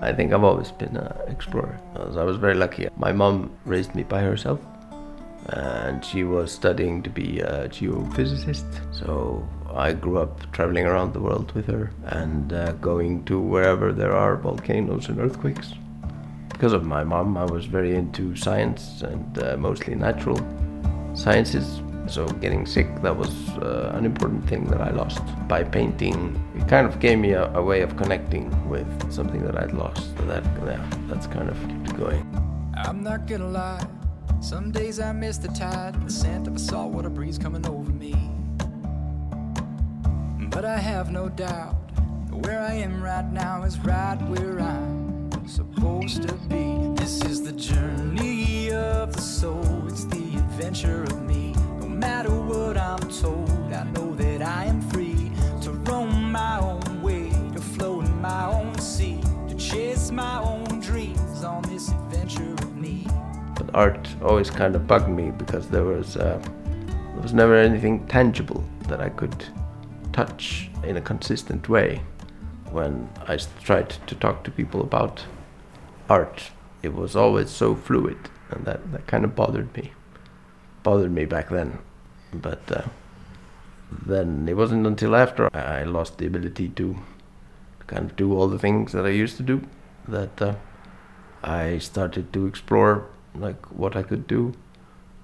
I think I've always been an explorer. I was very lucky. My mom raised me by herself, and she was studying to be a geophysicist. So I grew up traveling around the world with her and uh, going to wherever there are volcanoes and earthquakes. Because of my mom, I was very into science and uh, mostly natural sciences. So getting sick, that was uh, an important thing that I lost. By painting, it kind of gave me a, a way of connecting with something that I'd lost. So that, yeah, that's kind of kept going. I'm not gonna lie. Some days I miss the tide, the scent of a saltwater breeze coming over me. But I have no doubt where I am right now is right where I'm supposed to be. This is the journey of the soul, it's the adventure of me. Matter what I'm told, I know that I am free to roam my own way, to float in my own sea, to chase my own dreams on this adventure of me. But art always kind of bugged me because there was uh, there was never anything tangible that I could touch in a consistent way. When I tried to talk to people about art, it was always so fluid, and that, that kind of bothered me. Bothered me back then. But uh, then it wasn't until after I lost the ability to kind of do all the things that I used to do that uh, I started to explore like what I could do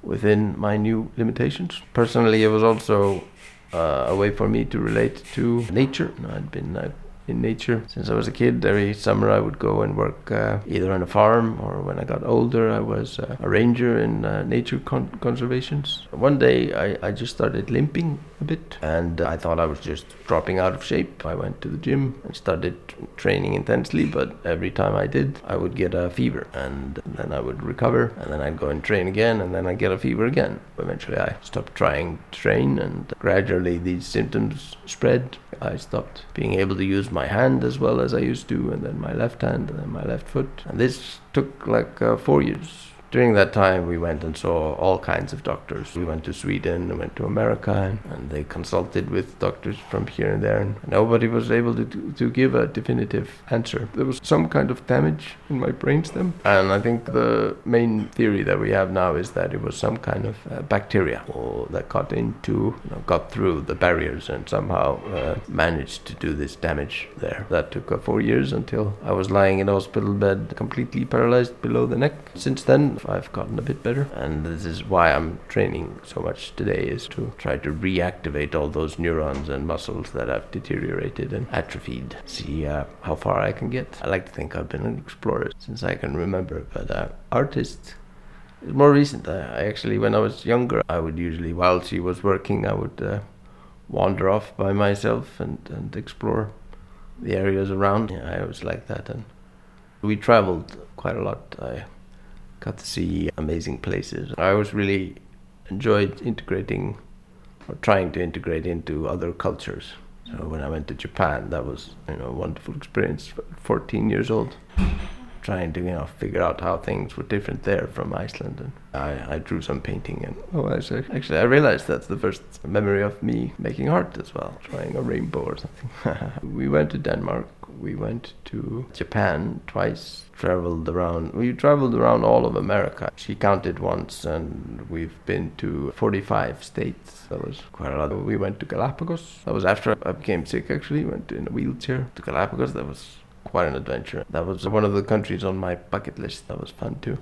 within my new limitations. Personally, it was also uh, a way for me to relate to nature. I'd been uh, in nature since I was a kid. Every summer, I would go and work uh, either on a farm or when I got older, I was uh, a ranger in uh, nature con- conservations. One day, I, I just started limping a bit, and I thought I was just dropping out of shape. I went to the gym and started training intensely, but every time I did, I would get a fever, and then I would recover, and then I'd go and train again, and then I'd get a fever again. Eventually, I stopped trying to train, and gradually these symptoms spread. I stopped being able to use my hand as well as I used to, and then my left hand, and then my left foot. And this took like uh, four years. During that time, we went and saw all kinds of doctors. We went to Sweden, we went to America, and, they consulted with doctors from here and there. And nobody was able to, to, give a definitive answer. There was some kind of damage in my brainstem. And I think the main theory that we have now is that it was some kind of uh, bacteria that got into, you know, got through the barriers and somehow uh, managed to do this damage there. That took uh, four years until I was lying in a hospital bed, completely paralyzed below the neck. Since then, I've gotten a bit better, and this is why I'm training so much today is to try to reactivate all those neurons and muscles that have deteriorated and atrophied. See uh, how far I can get. I like to think I've been an explorer since I can remember, but uh, artist more recent. I, actually, when I was younger, I would usually, while she was working, I would uh, wander off by myself and, and explore the areas around. Yeah, I always like that, and we traveled quite a lot. I got to see amazing places. I always really enjoyed integrating or trying to integrate into other cultures. So when I went to Japan, that was you know a wonderful experience. 14 years old, trying to you know figure out how things were different there from Iceland, and I, I drew some painting and oh actually, actually I realized that's the first memory of me making art as well, drawing a rainbow or something. we went to Denmark. We went to Japan twice. Traveled around. We traveled around all of America. She counted once, and we've been to 45 states. That was quite a lot. We went to Galapagos. That was after I became sick. Actually, went in a wheelchair to Galapagos. That was quite an adventure. That was one of the countries on my bucket list. That was fun too.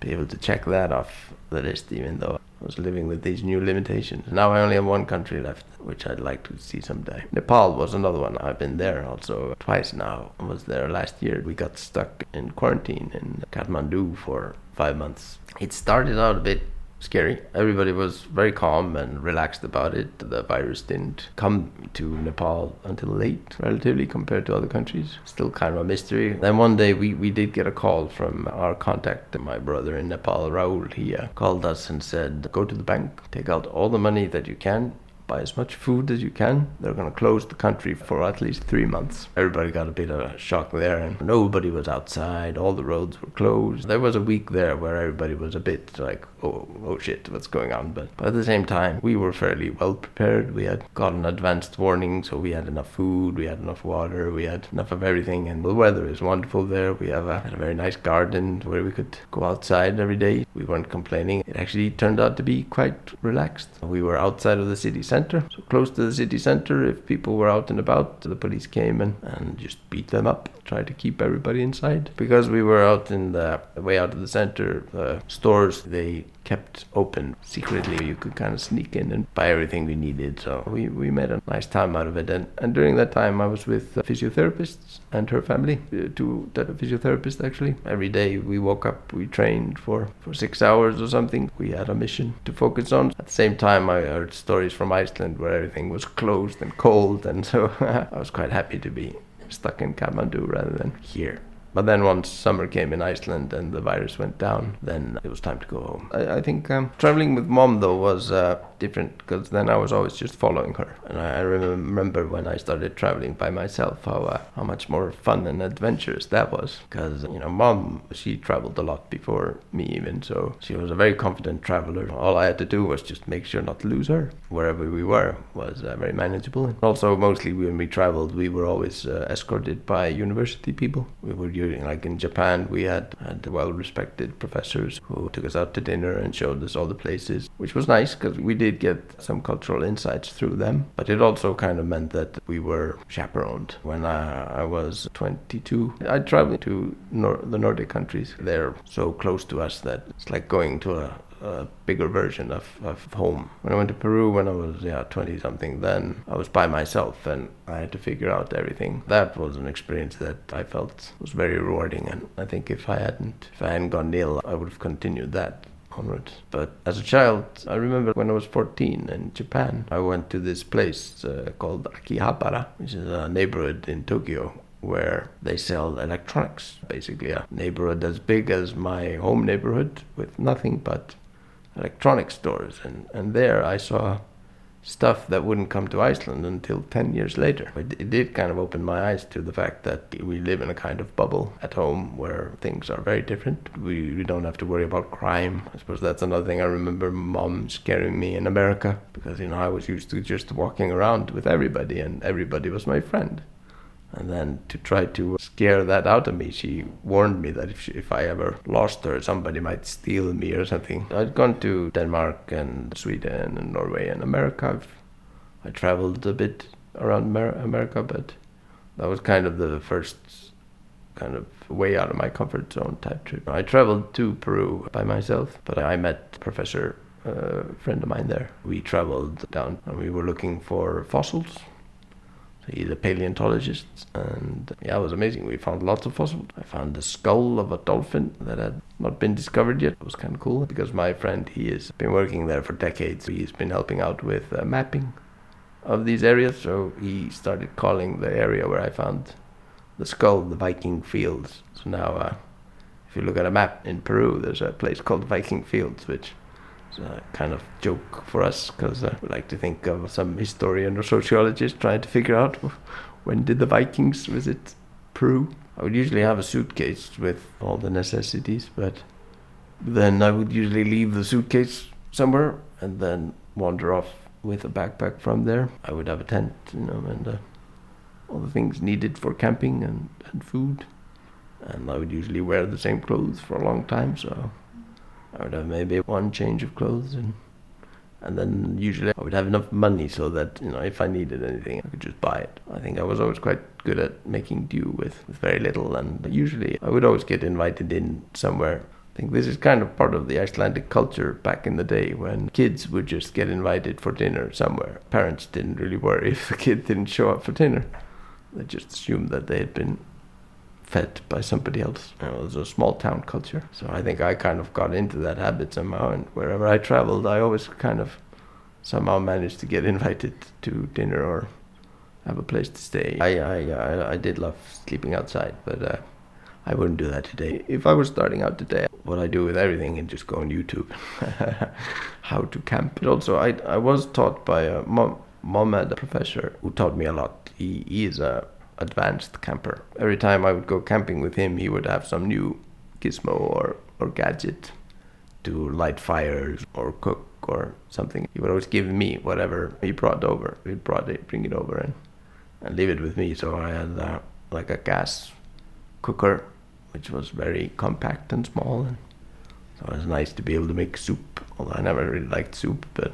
Be able to check that off the list, even though I was living with these new limitations. Now I only have one country left, which I'd like to see someday. Nepal was another one. I've been there also twice now. I was there last year. We got stuck in quarantine in Kathmandu for five months. It started out a bit scary. Everybody was very calm and relaxed about it. The virus didn't come to Nepal until late, relatively, compared to other countries. Still kind of a mystery. Then one day we, we did get a call from our contact, my brother in Nepal, Raul. He uh, called us and said, Go to the bank, take out all the money that you can. Buy as much food as you can. They're going to close the country for at least three months. Everybody got a bit of a shock there, and nobody was outside. All the roads were closed. There was a week there where everybody was a bit like, oh, oh shit, what's going on? But, but at the same time, we were fairly well prepared. We had gotten advanced warning, so we had enough food, we had enough water, we had enough of everything, and the weather is wonderful there. We have a, a very nice garden where we could go outside every day. We weren't complaining. It actually turned out to be quite relaxed. We were outside of the city center, so close to the city center. If people were out and about, the police came and, and just beat them up, tried to keep everybody inside. Because we were out in the way out of the center, the stores, they kept open secretly. You could kind of sneak in and buy everything we needed. So we, we made a nice time out of it. And, and during that time, I was with physiotherapists and her family, uh, two physiotherapists actually. Every day we woke up, we trained for, for six hours or something. We had a mission to focus on. At the same time, I heard stories from Iceland where everything was closed and cold. And so I was quite happy to be stuck in Kathmandu rather than here. But then once summer came in Iceland and the virus went down, then it was time to go home. I, I think um, traveling with mom though was uh, different because then I was always just following her. And I, remember when I started traveling by myself how uh, how much more fun and adventurous that was. Because you know, mom she traveled a lot before me even, so she was a very confident traveler. All I had to do was just make sure not to lose her. Wherever we were was uh, very manageable. Also, mostly when we traveled, we were always uh, escorted by university people. We were like in Japan, we had, had well-respected professors who took us out to dinner and showed us all the places, which was nice because we did get some cultural insights through them. But it also kind of meant that we were chaperoned. When I, I was 22, I traveled to nor- the Nordic countries. They're so close to us that it's like going to a a bigger version of, of home. When I went to Peru when I was yeah 20 something, then I was by myself and I had to figure out everything. That was an experience that I felt was very rewarding, and I think if I hadn't if I hadn't gone ill, I would have continued that But as a child, I remember when I was 14 in Japan, I went to this place uh, called Akihabara, which is a neighborhood in Tokyo where they sell electronics. Basically, a neighborhood as big as my home neighborhood with nothing but electronic stores, and, and there I saw stuff that wouldn't come to Iceland until 10 years later. It, it, did kind of open my eyes to the fact that we live in a kind of bubble at home where things are very different. We, we don't have to worry about crime. I suppose that's another thing I remember mom scaring me in America because, you know, I was used to just walking around with everybody and everybody was my friend. And then to try to scare that out of me, she warned me that if, she, if I ever lost her, somebody might steal me or something. I'd gone to Denmark and Sweden and Norway and America. I traveled a bit around Mer- America, but that was kind of the first kind of way out of my comfort zone type trip. I traveled to Peru by myself, but I met Professor, a uh, friend of mine there. We traveled down and we were looking for fossils He's a paleontologist, and yeah, it was amazing. We found lots of fossils. I found the skull of a dolphin that had not been discovered yet. It was kind of cool because my friend, he has been working there for decades. He's been helping out with uh, mapping of these areas, so he started calling the area where I found the skull the Viking Fields. So now, uh, if you look at a map in Peru, there's a place called Viking Fields, which kind of joke for us because uh, we like to think of some historian or sociologist trying to figure out when did the Vikings visit Peru. I would usually have a suitcase with all the necessities, but then I would usually leave the suitcase somewhere and then wander off with a backpack from there. I would have a tent, you know, and uh, all the things needed for camping and, and food. And I would usually wear the same clothes for a long time, so I would have maybe one change of clothes and and then usually I would have enough money so that you know if I needed anything I could just buy it. I think I was always quite good at making do with, with very little and usually I would always get invited in somewhere. I think this is kind of part of the Icelandic culture back in the day when kids would just get invited for dinner somewhere. Parents didn't really worry if the kid didn't show up for dinner. They just assumed that they had been fed by somebody else. It was a small town culture. So I think I kind of got into that habit somehow. And wherever I traveled, I always kind of somehow managed to get invited to dinner or have a place to stay. I I I, I did love sleeping outside, but uh, I wouldn't do that today. If I was starting out today, what I do with everything and just go on YouTube, how to camp. But also, I, I was taught by a mom, Mohammed, a professor, who taught me a lot. He, he is a advanced camper. Every time I would go camping with him, he would have some new gizmo or, or gadget to light fires or cook or something. He would always give me whatever he brought over. He'd brought it, bring it over and, and leave it with me. So I had uh, like a gas cooker, which was very compact and small. And so it was nice to be able to make soup. Although I never really liked soup, but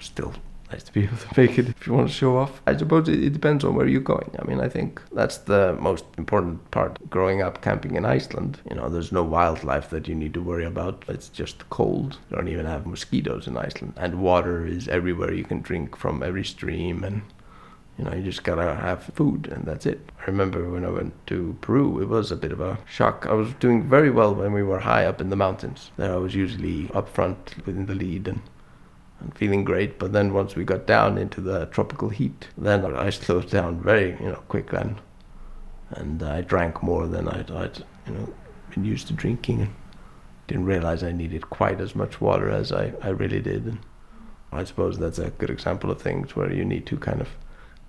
still nice to be able to make it if you want to show off. I suppose it, it, depends on where you're going. I mean, I think that's the most important part. Growing up camping in Iceland, you know, there's no wildlife that you need to worry about. It's just cold. You don't even have mosquitoes in Iceland, and water is everywhere. You can drink from every stream, and you know, you just gotta have food, and that's it. I remember when I went to Peru, it was a bit of a shock. I was doing very well when we were high up in the mountains. There, I was usually up front within the lead and and feeling great. But then once we got down into the tropical heat, then I slowed down very, you know, quick then. And I drank more than I'd, I'd you know, been used to drinking and didn't realize I needed quite as much water as I, I really did. And I suppose that's a good example of things where you need to kind of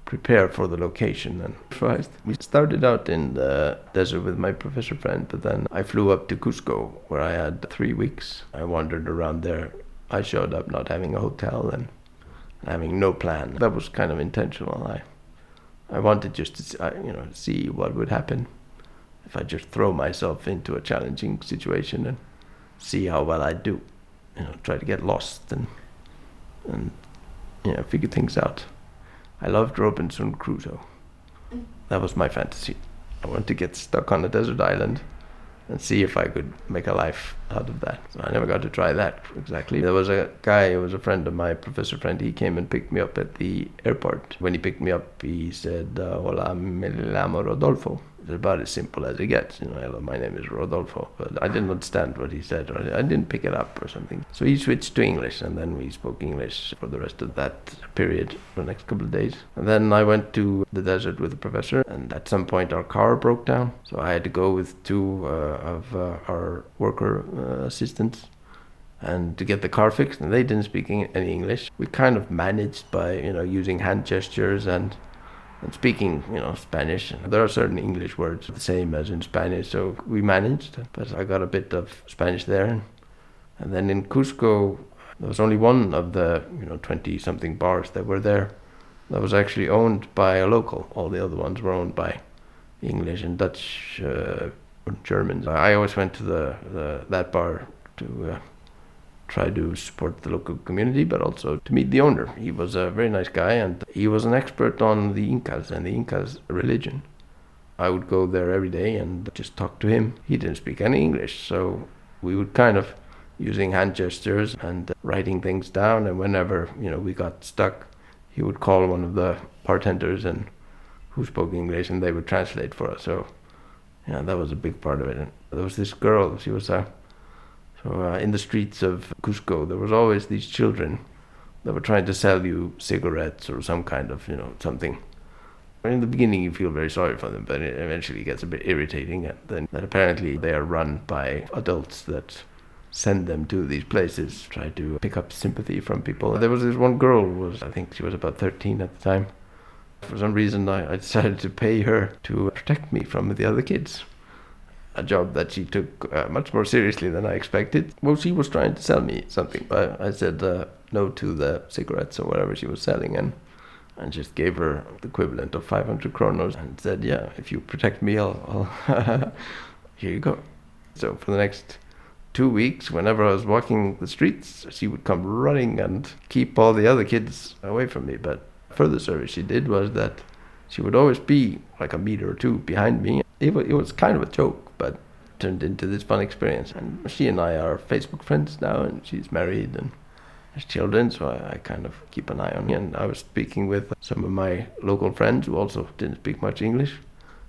prepare for the location and first we started out in the desert with my professor friend but then i flew up to cusco where i had three weeks i wandered around there I showed up not having a hotel and having no plan. That was kind of intentional. I I wanted just to you know see what would happen if I just throw myself into a challenging situation and see how well I do. You know, try to get lost and and you know figure things out. I loved Robinson Crusoe. Mm. That was my fantasy. I wanted to get stuck on a desert island and see if I could make a life out of that. I never got to try that exactly. There was a guy who was a friend of my professor friend. He came and picked me up at the airport. When he picked me up, he said, uh, "Hola, me llamo Rodolfo." It's about as simple as it gets. You know, hello, my name is Rodolfo. But I didn't understand what he said, or I didn't pick it up or something. So he switched to English, and then we spoke English for the rest of that period, for the next couple of days. And then I went to the desert with the professor, and at some point our car broke down. So I had to go with two uh, of uh, our worker uh, assistants and to get the car fixed and they didn't speak any english we kind of managed by you know using hand gestures and speaking, you know, Spanish. There are certain English words the same as in Spanish, so we managed. But I got a bit of Spanish there, and then in Cusco, there was only one of the you know twenty something bars that were there that was actually owned by a local. All the other ones were owned by English and Dutch, uh, Germans. I always went to the, the that bar to. Uh, try to support the local community, but also to meet the owner. He was a very nice guy and he was an expert on the Incas and the Incas religion. I would go there every day and just talk to him. He didn't speak any English, so we would kind of using hand gestures and writing things down and whenever, you know, we got stuck, he would call one of the bartenders and who spoke English and they would translate for us. So yeah, that was a big part of it. And there was this girl, she was a uh, in the streets of Cusco, there was always these children that were trying to sell you cigarettes or some kind of, you know, something. In the beginning, you feel very sorry for them, but it eventually gets a bit irritating. And then that apparently they are run by adults that send them to these places, try to pick up sympathy from people. There was this one girl who was, I think she was about 13 at the time. For some reason, I, I decided to pay her to protect me from the other kids a job that she took uh, much more seriously than I expected. Well, she was trying to sell me something, but I said uh, no to the cigarettes or whatever she was selling, and and just gave her the equivalent of 500 kronos and said, "Yeah, if you protect me, I'll, I'll here you go." So for the next two weeks, whenever I was walking the streets, she would come running and keep all the other kids away from me. But further service she did was that she would always be like a meter or two behind me. It was, it was kind of a joke but turned into this fun experience. And she and I are Facebook friends now, and she's married and has children, so I, I, kind of keep an eye on her. And I was speaking with some of my local friends who also didn't speak much English.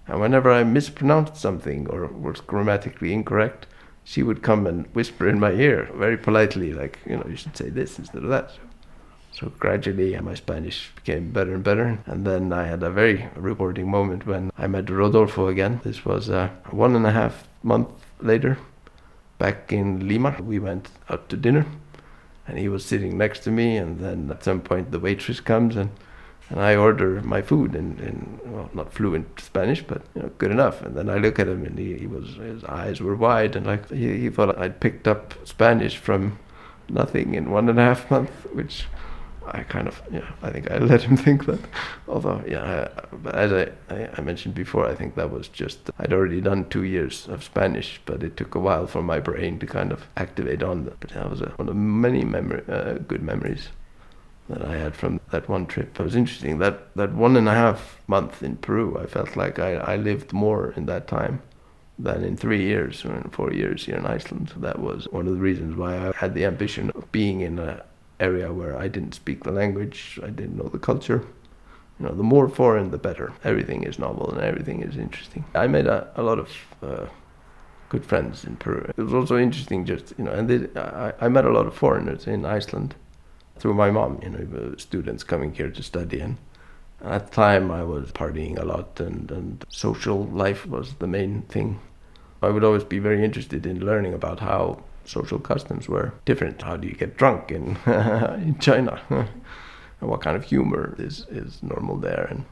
And whenever I mispronounced something or was grammatically incorrect, she would come and whisper in my ear very politely, like, you know, you should say this instead of that. So So gradually my Spanish became better and better. And then I had a very rewarding moment when I met Rodolfo again. This was uh, one and a half month later, back in Lima. We went out to dinner and he was sitting next to me. And then at some point the waitress comes and and I order my food in, in well, not fluent Spanish, but you know, good enough. And then I look at him, and he, he was his eyes were wide, and like he, he thought I'd picked up Spanish from nothing in one and a half months, which I kind of yeah I think I let him think that. Although yeah, I, as I, I, mentioned before, I think that was just I'd already done two years of Spanish, but it took a while for my brain to kind of activate on that. But that was a, one of many memory uh, good memories that I had from that one trip. It was interesting that that one and a half month in Peru. I felt like I, I lived more in that time than in three years or in four years here in Iceland. So that was one of the reasons why I had the ambition of being in an area where I didn't speak the language, I didn't know the culture. You know, the more foreign, the better. Everything is novel and everything is interesting. I made a, a lot of uh, good friends in Peru. It was also interesting, just you know, and they, I, I met a lot of foreigners in Iceland through my mom, you know, students coming here to study. And at the time, I was partying a lot, and, and social life was the main thing. I would always be very interested in learning about how social customs were different. How do you get drunk in in China? and what kind of humor is, is normal there? And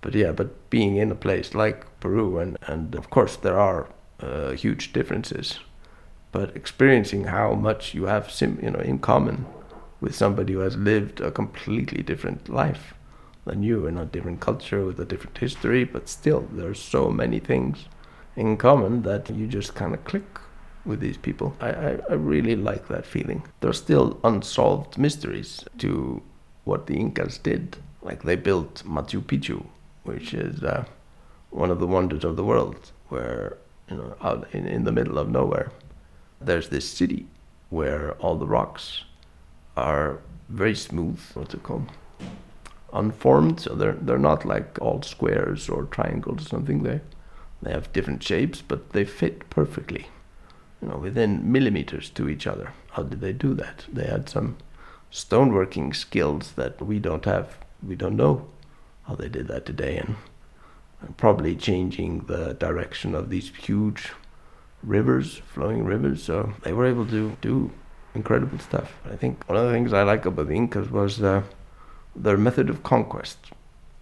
but yeah, but being in a place like Peru, and, and of course there are uh, huge differences, but experiencing how much you have sim, you know in common with somebody who has lived a completely different life than you in a different culture with a different history, but still there's so many things in common that you just kind of click with these people. I, I, I really like that feeling. There's still unsolved mysteries to what the Incas did. Like they built Machu Picchu, which is uh, one of the wonders of the world, where, you know, out in, in the middle of nowhere, there's this city where all the rocks are very smooth. What's it called? Unformed. So they're they're not like all squares or triangles or something. They they have different shapes, but they fit perfectly. You know, within millimeters to each other. How did they do that? They had some stoneworking skills that we don't have. We don't know how they did that today, and, probably changing the direction of these huge rivers, flowing rivers. So they were able to do incredible stuff. I think one of the things I like about the Incas was uh, their method of conquest.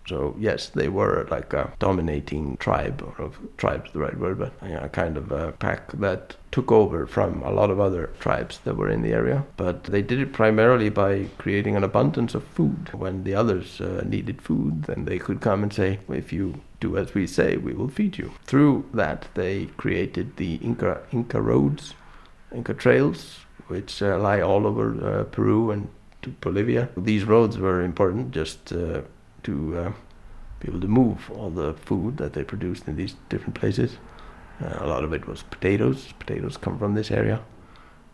So yes, they were like a dominating tribe, or tribe's the right word, but a kind of a pack that took over from a lot of other tribes that were in the area. But they did it primarily by creating an abundance of food. When the others uh, needed food, then they could come and say, "If you do as we say, we will feed you." Through that, they created the Inca Inca roads, Inca trails, which uh, lie all over uh, Peru and to Bolivia. These roads were important just uh, to uh, be able to move all the food that they produced in these different places. Uh, a lot of it was potatoes. Potatoes come from this area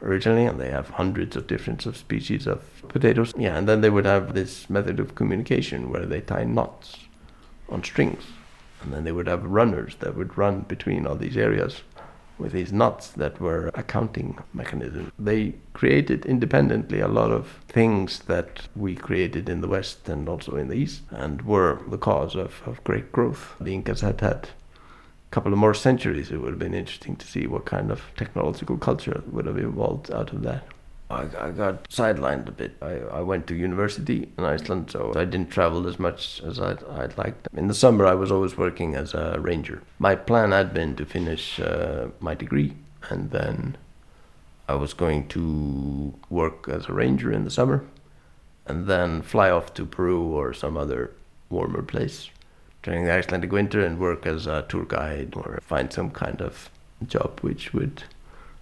originally, and they have hundreds of different of species of potatoes. Yeah, and then they would have this method of communication where they tie knots on strings, and then they would have runners that would run between all these areas with these knots that were accounting mechanisms. They created independently a lot of things that we created in the West and also in the East and were the cause of, of great growth. The Incas had had a couple of more centuries. It would have been interesting to see what kind of technological culture would have evolved out of that. I, I got sidelined a bit. I, I went to university in Iceland, so I didn't travel as much as I'd, I'd liked. In the summer, I was always working as a ranger. My plan had been to finish uh, my degree, and then I was going to work as a ranger in the summer, and then fly off to Peru or some other warmer place during the Icelandic winter and work as a tour guide or find some kind of job which would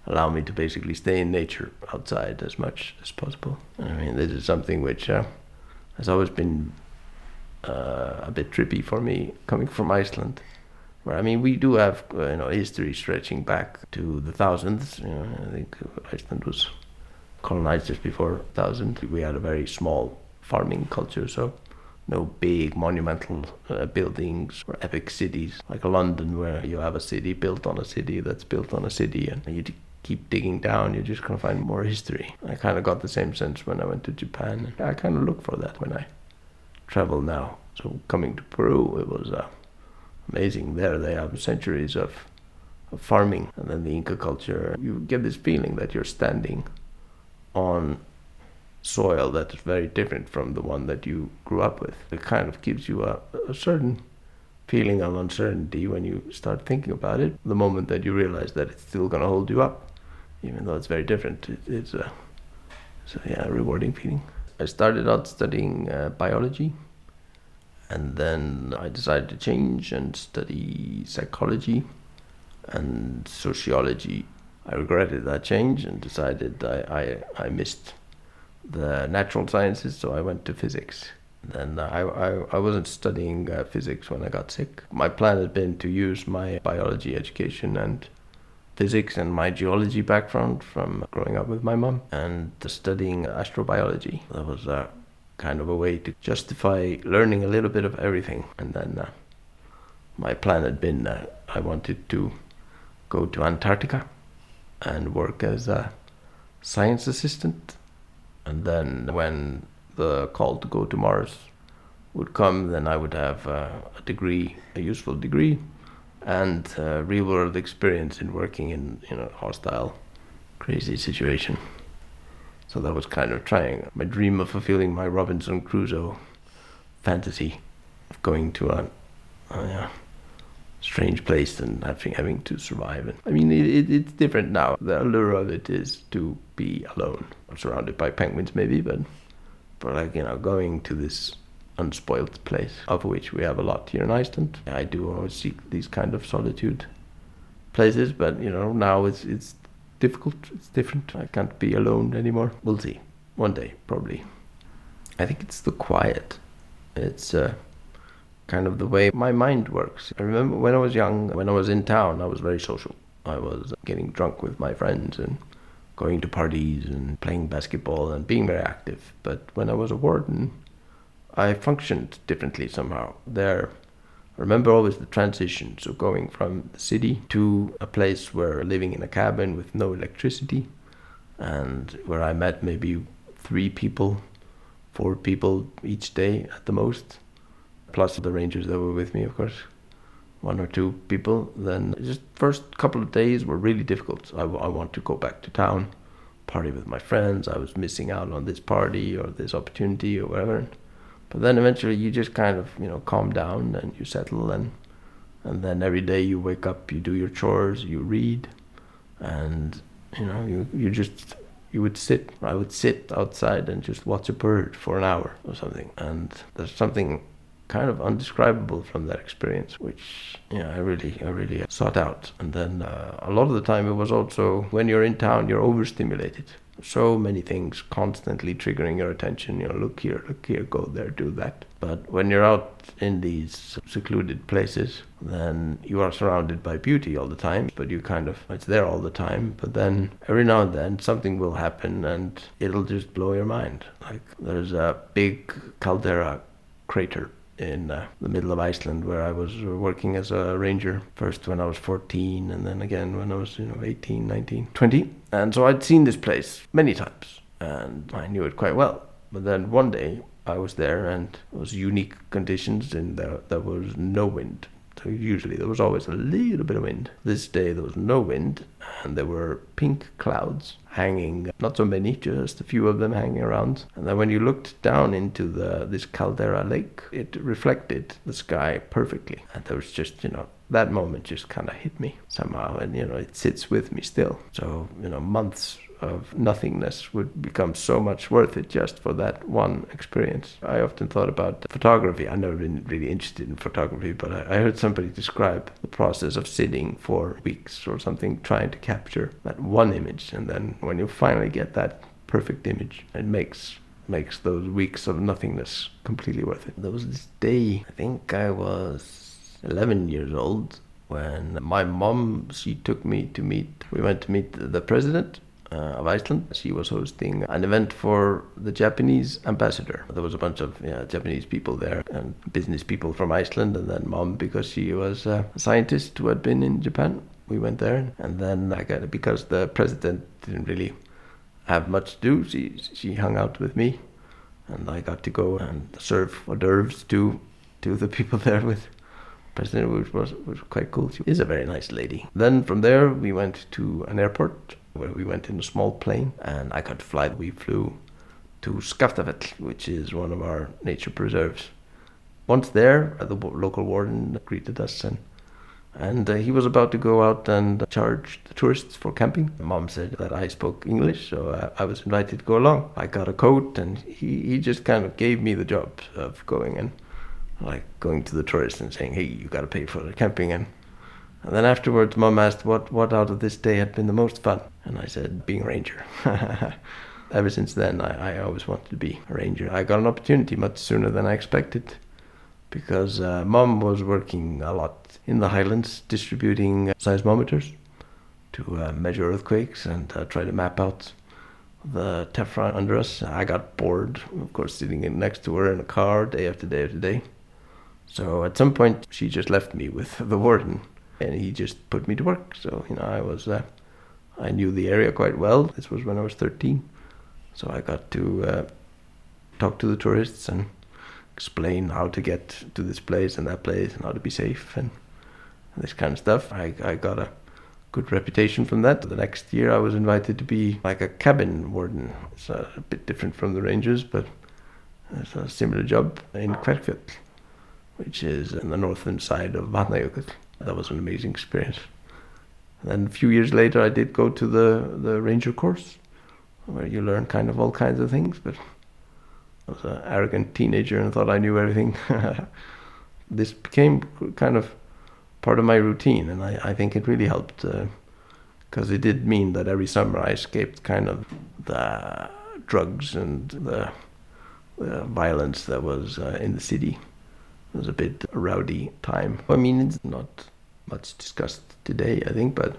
allow me to basically stay in nature outside as much as possible. I mean, this is something which uh, has always been uh, a bit trippy for me coming from Iceland. Where I mean, we do have uh, you know history stretching back to the thousands. You know, I think Iceland was colonized just before thousand. We had a very small farming culture, so no big monumental uh, buildings or epic cities like London, where you have a city built on a city that's built on a city, and you keep digging down, you're just going to find more history. I kind of got the same sense when I went to Japan. I kind of look for that when I travel now. So coming to Peru, it was uh, amazing. There they have centuries of, of farming, and then the Inca culture. You get this feeling that you're standing on soil that is very different from the one that you grew up with. It kind of gives you a, a certain feeling of uncertainty when you start thinking about it. The moment that you realize that it's still going to hold you up, even though it's very different, it, it's a, a yeah, rewarding feeling. I started out studying uh, biology, and then I decided to change and study psychology and sociology. I regretted that change and decided I, I, I missed the natural sciences, so I went to physics. Then I, I, I wasn't studying uh, physics when I got sick. My plan had been to use my biology education and physics and my geology background from growing up with my mom and studying astrobiology. That was uh, kind of a way to justify learning a little bit of everything. And then uh, my plan had been uh, I wanted to go to Antarctica and work as a science assistant. And then when the call to go to Mars would come, then I would have uh, a degree, a useful degree, and uh, real world experience in working in you know hostile, crazy situation. So that was kind of trying my dream of fulfilling my Robinson Crusoe fantasy of going to a, a yeah, strange place and having having to survive. And I mean, it, it, it's different now. The allure of it is to be alone, surrounded by penguins, maybe, but but like you know, going to this unspoiled place, of which we have a lot here in Iceland. I do always seek these kind of solitude places, but you know, now it's it's difficult. It's different. I can't be alone anymore. We'll see. One day, probably. I think it's the quiet. It's uh, kind of the way my mind works. I remember when I was young, when I was in town, I was very social. I was getting drunk with my friends and going to parties and playing basketball and being very active. But when I was a warden, I functioned differently somehow. There, I remember always the transition. So going from the city to a place where living in a cabin with no electricity, and where I met maybe three people, four people each day at the most, plus the rangers that were with me, of course one or two people, then just first couple of days were really difficult. I, I want to go back to town, party with my friends. I was missing out on this party or this opportunity or whatever. But then eventually you just kind of you know calm down and you settle and and then every day you wake up, you do your chores, you read, and you know you you just you would sit. I would sit outside and just watch a bird for an hour or something. And there's something kind of undescribable from that experience, which I really, I really sought out. And then uh, a lot of the time, it was also when you're in town, you're overstimulated. So many things constantly triggering your attention. You know, look here, look here, go there, do that. But when you're out in these secluded places, then you are surrounded by beauty all the time. But you kind of, it's there all the time. But then every now and then something will happen and it'll just blow your mind. Like there's a big caldera crater in uh, the middle of Iceland where I was working as a ranger first when I was 14 and then again when I was you know 18 19 20 and so I'd seen this place many times and I knew it quite well. But then one day I was there and it was unique conditions and there, there was no wind so usually there was always a little bit of wind. This day there was no wind, and there were pink clouds hanging. Not so many, just a few of them hanging around. And then when you looked down into the this caldera lake, it reflected the sky perfectly. And there was just you know that moment just kind of hit me somehow, and you know it sits with me still. So you know months of nothingness would become so much worth it just for that one experience. I often thought about photography. I've never been really interested in photography, but I, I heard somebody describe the process of sitting for weeks or something trying to capture that one image, and then when you finally get that perfect image, it makes makes those weeks of nothingness completely worth it. There was this day, I think I was 11 years old, when my mom she took me to meet we went to meet the president uh, of Iceland. She was hosting an event for the Japanese ambassador. There was a bunch of Japanese people there and business people from Iceland, and then mom because she was a scientist who had been in Japan. we went there, and then I got because the president didn't really have much to do. She she hung out with me, and I got to go and serve hors d'oeuvres to to the people there with president, which was was quite cool. She is a very nice lady. Then from there we went to an airport where we went in a small plane, and I got to fly. We flew to Skaftafell, which is one of our nature preserves. Once there, the local warden greeted us and and uh, he was about to go out and charge the tourists for camping. Mom said that I spoke English, so uh, I was invited to go along. I got a coat, and he, he just kind of gave me the job of going and like going to the tourists and saying, "Hey, you got to pay for the camping." And, and then afterwards, Mum asked what what out of this day had been the most fun, and I said, "Being a ranger." Ever since then, I, I always wanted to be a ranger. I got an opportunity much sooner than I expected because uh, mom was working a lot in the highlands distributing seismometers to uh, measure earthquakes and uh, try to map out the tephra under us. I got bored, of course, sitting next to her in a car day after day after day. So at some point, she just left me with the warden, and he just put me to work. So you know, I was, uh, I knew the area quite well. This was when I was 13, so I got to uh, talk to the tourists and explain how to get to this place and that place and how to be safe and, this kind of stuff. I, I got a good reputation from that. The next year I was invited to be like a cabin warden. It's a, a bit different from the rangers, but it's a similar job in Kverkfjall, which is on the northern side of Vatnajökull. That was an amazing experience. And then a few years later I did go to the, the ranger course where you learn kind of all kinds of things, but I was an arrogant teenager and thought I knew everything. this became kind of part of my routine, and I, I think it really helped because uh, it did mean that every summer I escaped kind of the drugs and the, the violence that was uh, in the city. Was a bit rowdy time. I mean, it's not much discussed today, I think, but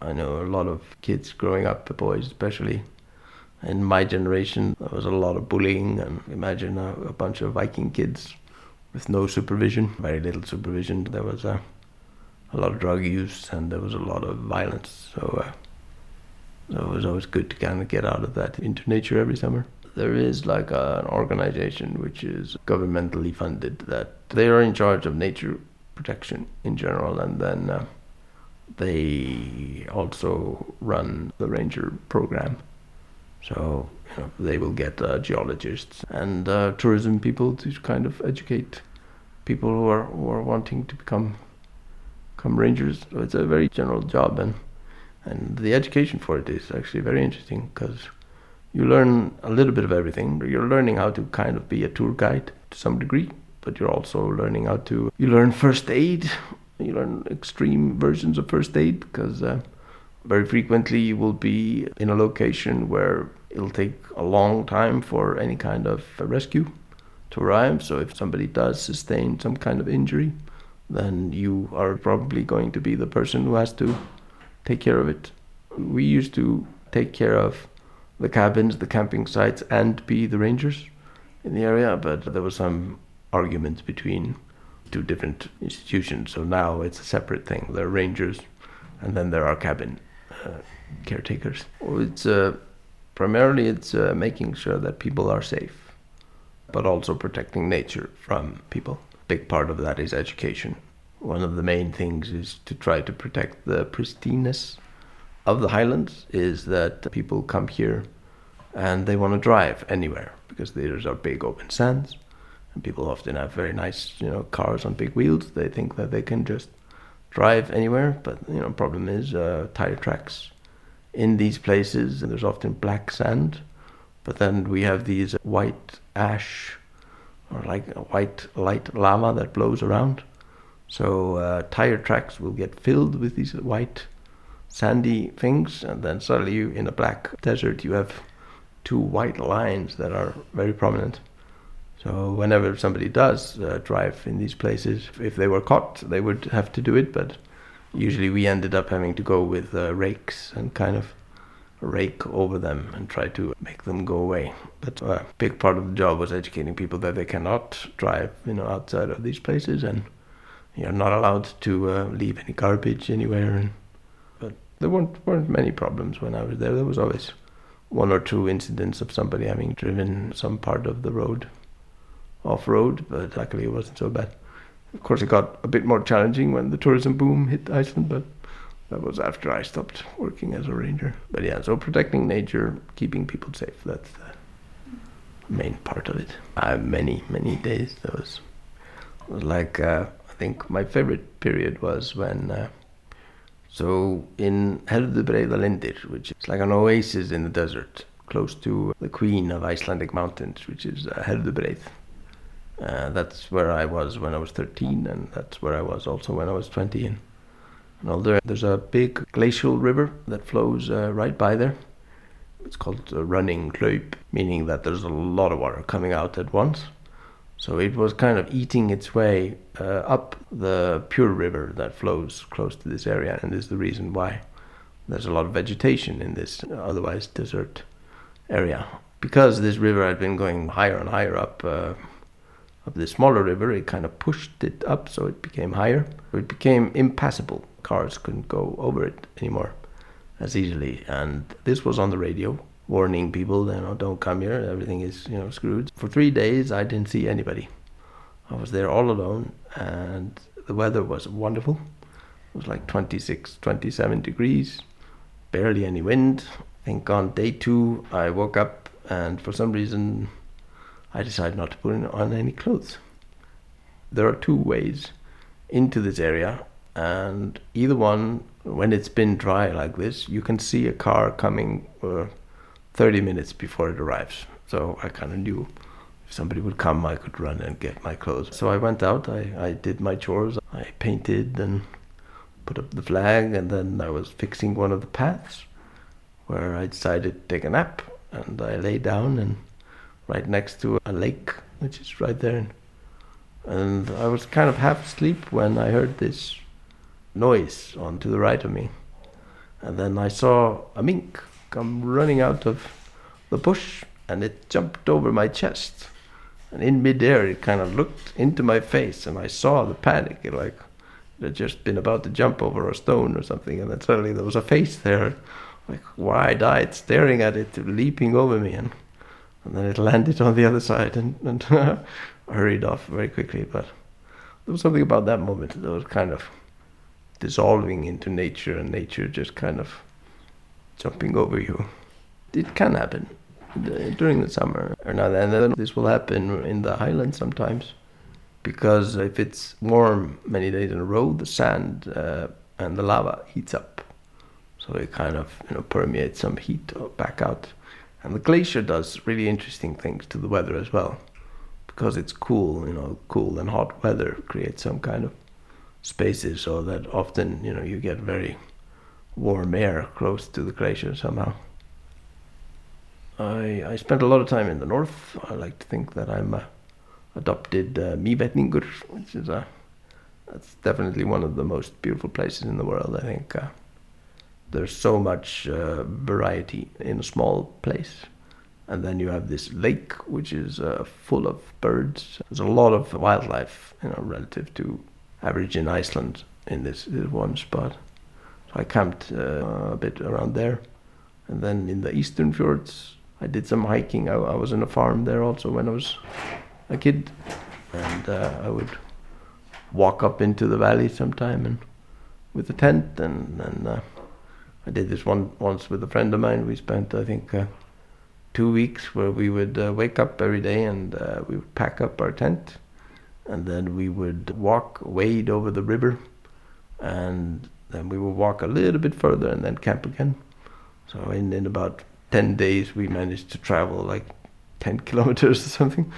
I know a lot of kids growing up, boys especially, in my generation, there was a lot of bullying, and imagine a, a bunch of Viking kids with no supervision, very little supervision. There was a, a lot of drug use, and there was a lot of violence. So, uh, so it was always good to kind of get out of that into nature every summer. There is like a, an organization which is governmentally funded that they are in charge of nature protection in general, and then uh, they also run the ranger program so you know, they will get uh, geologists and uh, tourism people to kind of educate people who are who are wanting to become become rangers. So it's a very general job, and and the education for it is actually very interesting because you learn a little bit of everything. You're learning how to kind of be a tour guide to some degree, but you're also learning how to you learn first aid. You learn extreme versions of first aid because. Uh, very frequently, you will be in a location where it'll take a long time for any kind of rescue to arrive. So, if somebody does sustain some kind of injury, then you are probably going to be the person who has to take care of it. We used to take care of the cabins, the camping sites, and be the rangers in the area, but there was some argument between two different institutions. So now it's a separate thing. There are rangers, and then there are cabin uh, caretakers. It's uh, primarily it's uh, making sure that people are safe, but also protecting nature from people. Big part of that is education. One of the main things is to try to protect the pristineness of the highlands. Is that people come here and they want to drive anywhere because these are big open sands, and people often have very nice, you know, cars on big wheels. They think that they can just drive anywhere, but you know, problem is uh, tire tracks in these places, and there's often black sand, but then we have these white ash or like a white light lava that blows around. So uh, tire tracks will get filled with these white sandy things, and then suddenly you, in a black desert you have two white lines that are very prominent. So whenever somebody does uh, drive in these places, if they were caught, they would have to do it. But usually we ended up having to go with uh, rakes and kind of rake over them and try to make them go away. But a big part of the job was educating people that they cannot drive, you know, outside of these places, and you're not allowed to uh, leave any garbage anywhere, and There weren't weren't many problems when I was there. There was always one or two incidents of somebody having driven some part of the road off road, but luckily it wasn't so bad. Of course, it got a bit more challenging when the tourism boom hit Iceland, but that was after I stopped working as a ranger. But yeah, so protecting nature, keeping people safe, that's the main part of it. I have many, many days. That was, was like, uh, I think my favorite period was when, uh, so in Herðubreiðarlindir, which is like an oasis in the desert, close to the queen of Icelandic mountains, which is uh, Herðubreið. Uh, that's where I was when I was 13, and that's where I was also when I was 20. And, older, there's a big glacial river that flows uh, right by there. It's called uh, Running Hlaup, meaning that there's a lot of water coming out at once. So it was kind of eating its way uh, up the pure river that flows close to this area, and is the reason why there's a lot of vegetation in this otherwise desert area. Because this river had been going higher and higher up uh, of the smaller river, it kind of pushed it up so it became higher. It became impassable. Cars couldn't go over it anymore as easily. And this was on the radio, warning people, you know, don't come here, everything is, you know, screwed. For three days, I didn't see anybody. I was there all alone, and the weather was wonderful. It was like 26, 27 degrees, barely any wind. I think on day two, I woke up, and for some reason, I decided not to put on any clothes. There are two ways into this area, and either one, when it's been dry like this, you can see a car coming uh, 30 minutes before it arrives. So I kind of knew if somebody would come, I could run and get my clothes. So I went out, I, I did my chores, I painted and put up the flag, and then I was fixing one of the paths where I decided to take a nap. And I lay down and right next to a lake, which is right there. And I was kind of half asleep when I heard this noise on to the right of me. And then I saw a mink come running out of the bush and it jumped over my chest. And in midair, it kind of looked into my face, and I saw the panic. It like it had just been about to jump over a stone or something, and then suddenly there was a face there, like wide-eyed, staring at it, leaping over me, and and then it landed on the other side and, and hurried off very quickly. But there was something about that moment that was kind of dissolving into nature, and nature just kind of jumping over you. It can happen during the summer or not, and then this will happen in the highlands sometimes, because if it's warm many days in a row, the sand uh, and the lava heats up, so it kind of you know permeates some heat back out, and the glacier does really interesting things to the weather as well, because it's cool, you know, cool and hot weather creates some kind of spaces, so that often you know you get very warm air close to the glacier somehow. I, I spent a lot of time in the north. I like to think that I'm a adopted uh, which is a that's definitely one of the most beautiful places in the world. I think uh, there's so much uh, variety in a small place, and then you have this lake which is uh, full of birds. There's a lot of wildlife, you know, relative to average in Iceland in this, this one spot. I camped uh, a bit around there, and then in the eastern fjords I did some hiking. I, I, was in a farm there also when I was a kid, and uh, I would walk up into the valley sometime and with a tent, and then uh, I did this one once with a friend of mine. We spent I think uh, two weeks where we would uh, wake up every day and uh, we would pack up our tent, and then we would walk wade over the river, and then we would walk a little bit further and then camp again. So in, in about 10 days we managed to travel like 10 kilometers or something.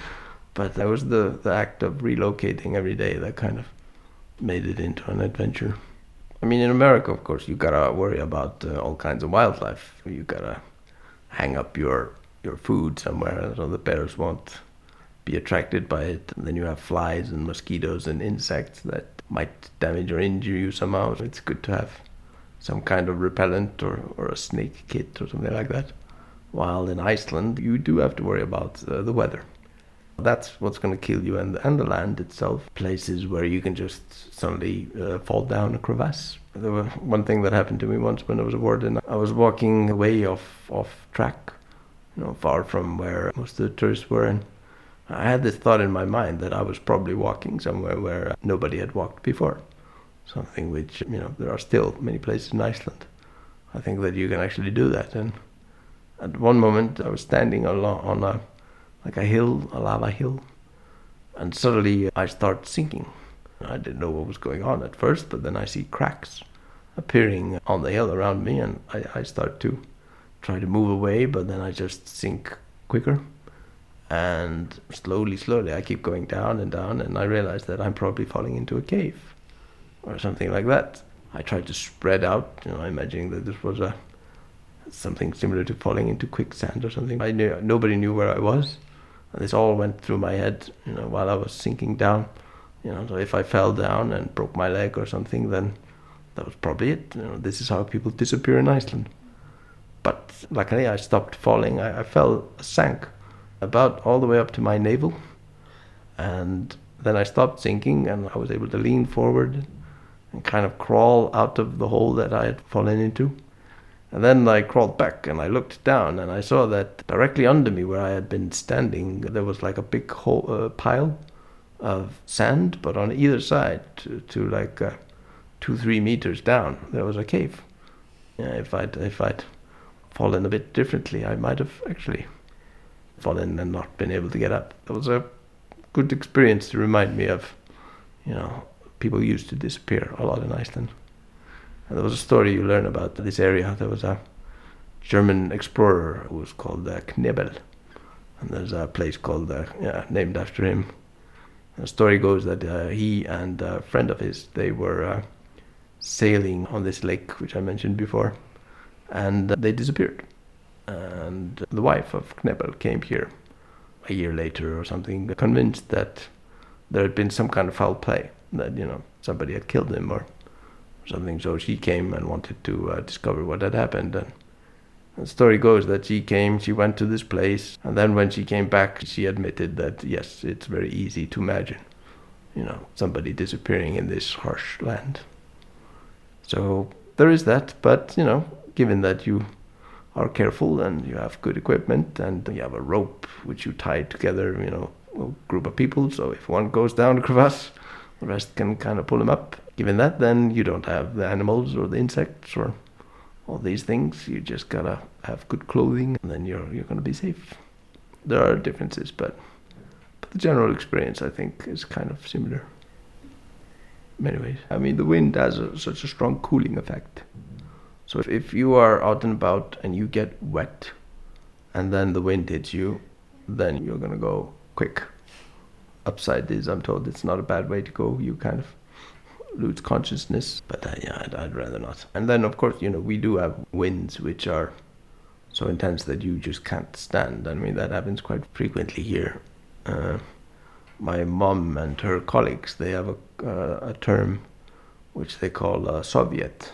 But that was the, the act of relocating every day that kind of made it into an adventure. I mean in america of course you gotta worry about uh, all kinds of wildlife. You gotta hang up your your food somewhere so the bears won't be attracted by it. And then you have flies and mosquitoes and insects that might damage or injure you somehow it's good to have some kind of repellent or, or a snake kit or something like that. While in Iceland, you do have to worry about uh, the weather. That's what's going to kill you, and, and the land itself, places where you can just suddenly uh, fall down a crevasse. There was one thing that happened to me once when I was a warden. I was walking way off off track, you know, far from where most of the tourists were, and I had this thought in my mind that I was probably walking somewhere where uh, nobody had walked before. Something which, you know, there are still many places in Iceland. I think that you can actually do that. And at one moment, I was standing on a like a hill, a lava hill, and suddenly uh, I start sinking. I didn't know what was going on at first, but then I see cracks appearing on the hill around me, and I, I start to try to move away, but then I just sink quicker. And slowly, slowly, I keep going down and down, and I realize that I'm probably falling into a cave or something like that. I tried to spread out, you know, imagining that this was a something similar to falling into quicksand or something. I knew nobody knew where I was, and this all went through my head, you know, while I was sinking down. You know, so if I fell down and broke my leg or something, then that was probably it. You know, this is how people disappear in Iceland. But luckily, I stopped falling. I, I fell, sank about all the way up to my navel, and then I stopped sinking, and I was able to lean forward and kind of crawl out of the hole that I had fallen into. And then I crawled back and I looked down and I saw that directly under me, where I had been standing, there was like a big hole, uh, pile of sand, but on either side, to, to like uh, two, three meters down, there was a cave. Yeah, if I'd if I'd fallen a bit differently, I might have actually fallen and not been able to get up. That was a good experience to remind me of, you know, people used to disappear a lot in Iceland. And there was a story you learn about this area. There was a German explorer who was called uh, Knebel, and there's a place called uh, yeah, named after him. The story goes that uh, he and a friend of his they were uh, sailing on this lake, which I mentioned before, and they disappeared. And the wife of Knebel came here a year later or something, convinced that there had been some kind of foul play that you know somebody had killed him or something. So she came and wanted to uh, discover what had happened. And the story goes that she came, she went to this place, and then when she came back, she admitted that yes, it's very easy to imagine, you know, somebody disappearing in this harsh land. So there is that, but you know, given that you are careful and you have good equipment and you have a rope which you tie together, you know, a group of people. So if one goes down a crevasse, the rest can kind of pull them up. Given that, then you don't have the animals or the insects or all these things. You just gotta have good clothing, and then you're you're gonna be safe. There are differences, but but the general experience I think is kind of similar. In many ways, I mean the wind has a, such a strong cooling effect. So if, if you are out and about and you get wet, and then the wind hits you, then you're gonna go quick upside is I'm told it's not a bad way to go. You kind of lose consciousness, but uh, yeah, I'd, I'd, rather not. And then, of course, you know, we do have winds which are so intense that you just can't stand. I mean, that happens quite frequently here. Uh, my mom and her colleagues, they have a, uh, a term which they call a Soviet.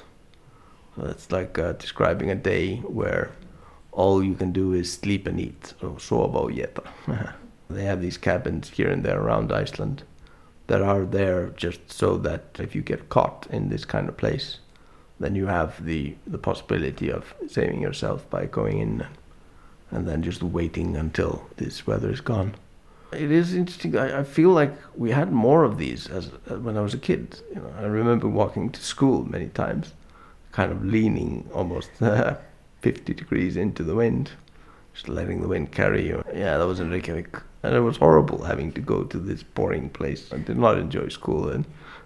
That's like uh, describing a day where all you can do is sleep and eat. So, sova They have these cabins here and there around Iceland that are there just so that if you get caught in this kind of place, then you have the, the possibility of saving yourself by going in and then just waiting until this weather is gone. It is interesting. I, I feel like we had more of these as, as when I was a kid. You know, I remember walking to school many times, kind of leaning almost 50 degrees into the wind, just letting the wind carry you. Yeah, that was in Reykjavik and it was horrible having to go to this boring place. I did not enjoy school and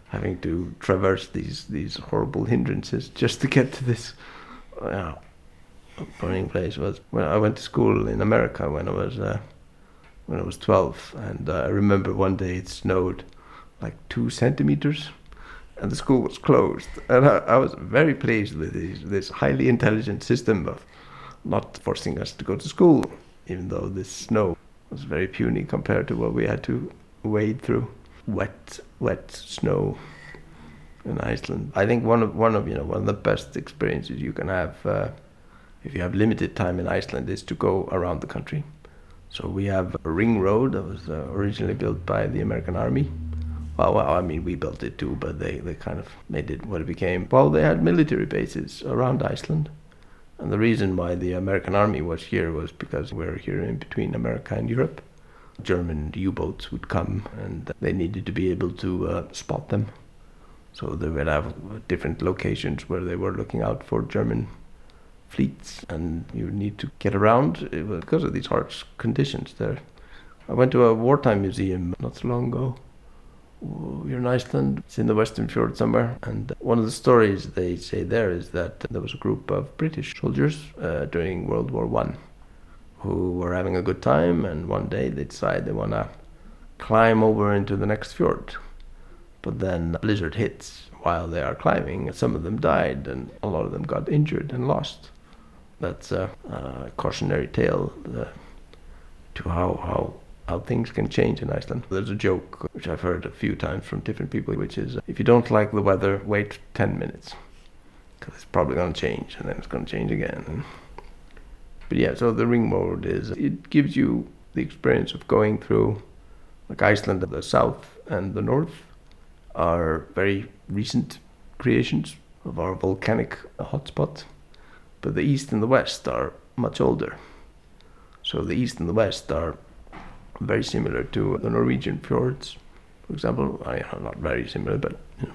having to traverse these these horrible hindrances just to get to this uh, boring place. Was when I went to school in America when I was uh, when I was twelve, and uh, I remember one day it snowed like two centimeters. And the school was closed, and I, I was very pleased with this, this highly intelligent system of not forcing us to go to school, even though this snow was very puny compared to what we had to wade through. Wet, wet snow in Iceland. I think one of one of you know one of the best experiences you can have uh, if you have limited time in Iceland is to go around the country. So we have a ring road that was uh, originally built by the American Army, Well, well, I mean, we built it too, but they, they kind of made it what it became. Well, they had military bases around Iceland. And the reason why the American army was here was because we're here in between America and Europe. German U-boats would come and they needed to be able to uh, spot them. So they would have different locations where they were looking out for German fleets and you need to get around because of these harsh conditions there. I went to a wartime museum not so long ago here in Iceland. It's in the Western Fjord somewhere. And one of the stories they say there is that there was a group of British soldiers uh, during World War One who were having a good time, and one day they decide they want to climb over into the next fjord. But then a blizzard hits while they are climbing. Some of them died, and a lot of them got injured and lost. That's a, a cautionary tale uh, to how, how how things can change in Iceland. There's a joke which I've heard a few times from different people, which is if you don't like the weather, wait 10 minutes because it's probably going to change and then it's going to change again. But yeah, so the ring road is it gives you the experience of going through like Iceland, the south and the north are very recent creations of our volcanic hotspot, but the east and the west are much older. So the east and the west are very similar to the Norwegian fjords, for example. I, not very similar, but you know,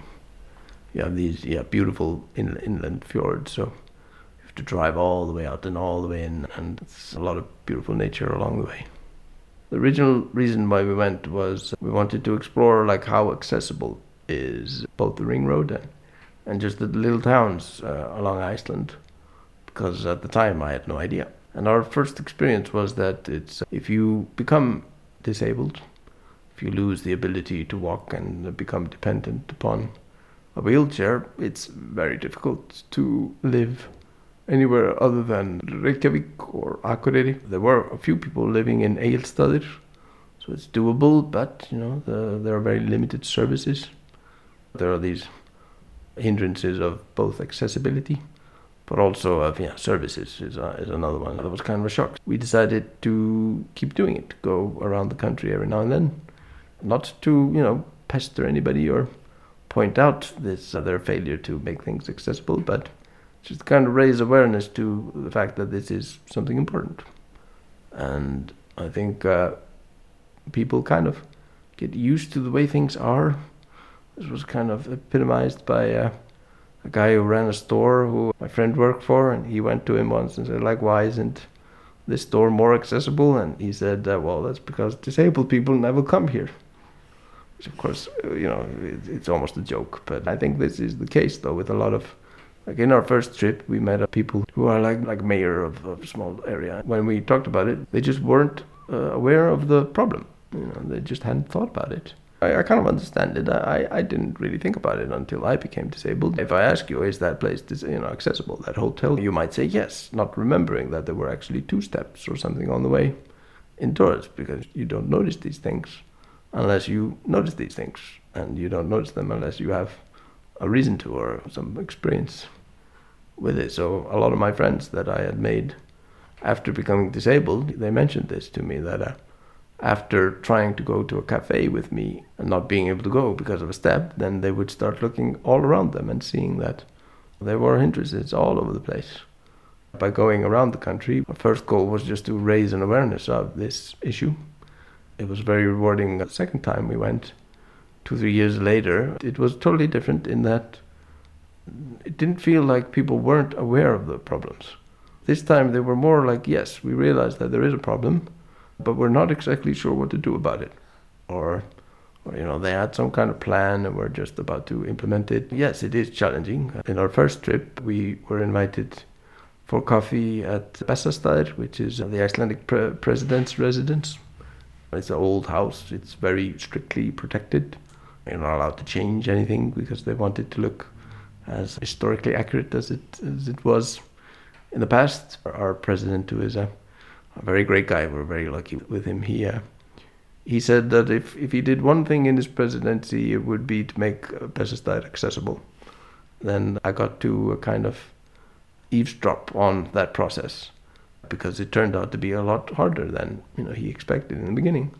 you have these yeah beautiful in, inland fjords. So you have to drive all the way out and all the way in, and it's a lot of beautiful nature along the way. The original reason why we went was we wanted to explore like how accessible is both the ring road and, and just the little towns uh, along Iceland, because at the time I had no idea. And our first experience was that it's uh, if you become disabled, if you lose the ability to walk and become dependent upon a wheelchair, it's very difficult to live anywhere other than Reykjavik or Akureyri. There were a few people living in Egilsstaðir, so it's doable, but you know the, there are very limited services. There are these hindrances of both accessibility but also of yeah, services is, uh, is another one. That was kind of a shock. We decided to keep doing it, go around the country every now and then, not to you know pester anybody or point out this uh, failure to make things accessible, but just kind of raise awareness to the fact that this is something important. And I think uh, people kind of get used to the way things are. This was kind of epitomized by uh, a guy who ran a store who my friend worked for, and he went to him once and said, like, why isn't this store more accessible? And he said, uh, well, that's because disabled people never come here. Which, of course, you know, it, it's almost a joke. But I think this is the case, though, with a lot of like in our first trip, we met people who are like like mayor of, of a small area. When we talked about it, they just weren't uh, aware of the problem. You know, they just hadn't thought about it. I, I, kind of understand it. I, I didn't really think about it until I became disabled. If I ask you, is that place you know accessible? That hotel, you might say yes, not remembering that there were actually two steps or something on the way indoors because you don't notice these things unless you notice these things, and you don't notice them unless you have a reason to or some experience with it. So a lot of my friends that I had made after becoming disabled, they mentioned this to me that. Uh, after trying to go to a cafe with me and not being able to go because of a step, then they would start looking all around them and seeing that there were hindrances all over the place. By going around the country, our first goal was just to raise an awareness of this issue. It was very rewarding the second time we went, two, three years later. It was totally different in that it didn't feel like people weren't aware of the problems. This time they were more like, yes, we realize that there is a problem but we're not exactly sure what to do about it. Or, or, you know, they had some kind of plan and we're just about to implement it. Yes, it is challenging. In our first trip, we were invited for coffee at Bessastaðir, which is the Icelandic pre- president's residence. It's an old house. It's very strictly protected. You're not allowed to change anything because they want it to look as historically accurate as it as it was in the past. Our president, who is a a very great guy. We're very lucky with him. He uh, he said that if, if he did one thing in his presidency, it would be to make Bessastaðir accessible. Then I got to uh, kind of eavesdrop on that process because it turned out to be a lot harder than you know he expected in the beginning.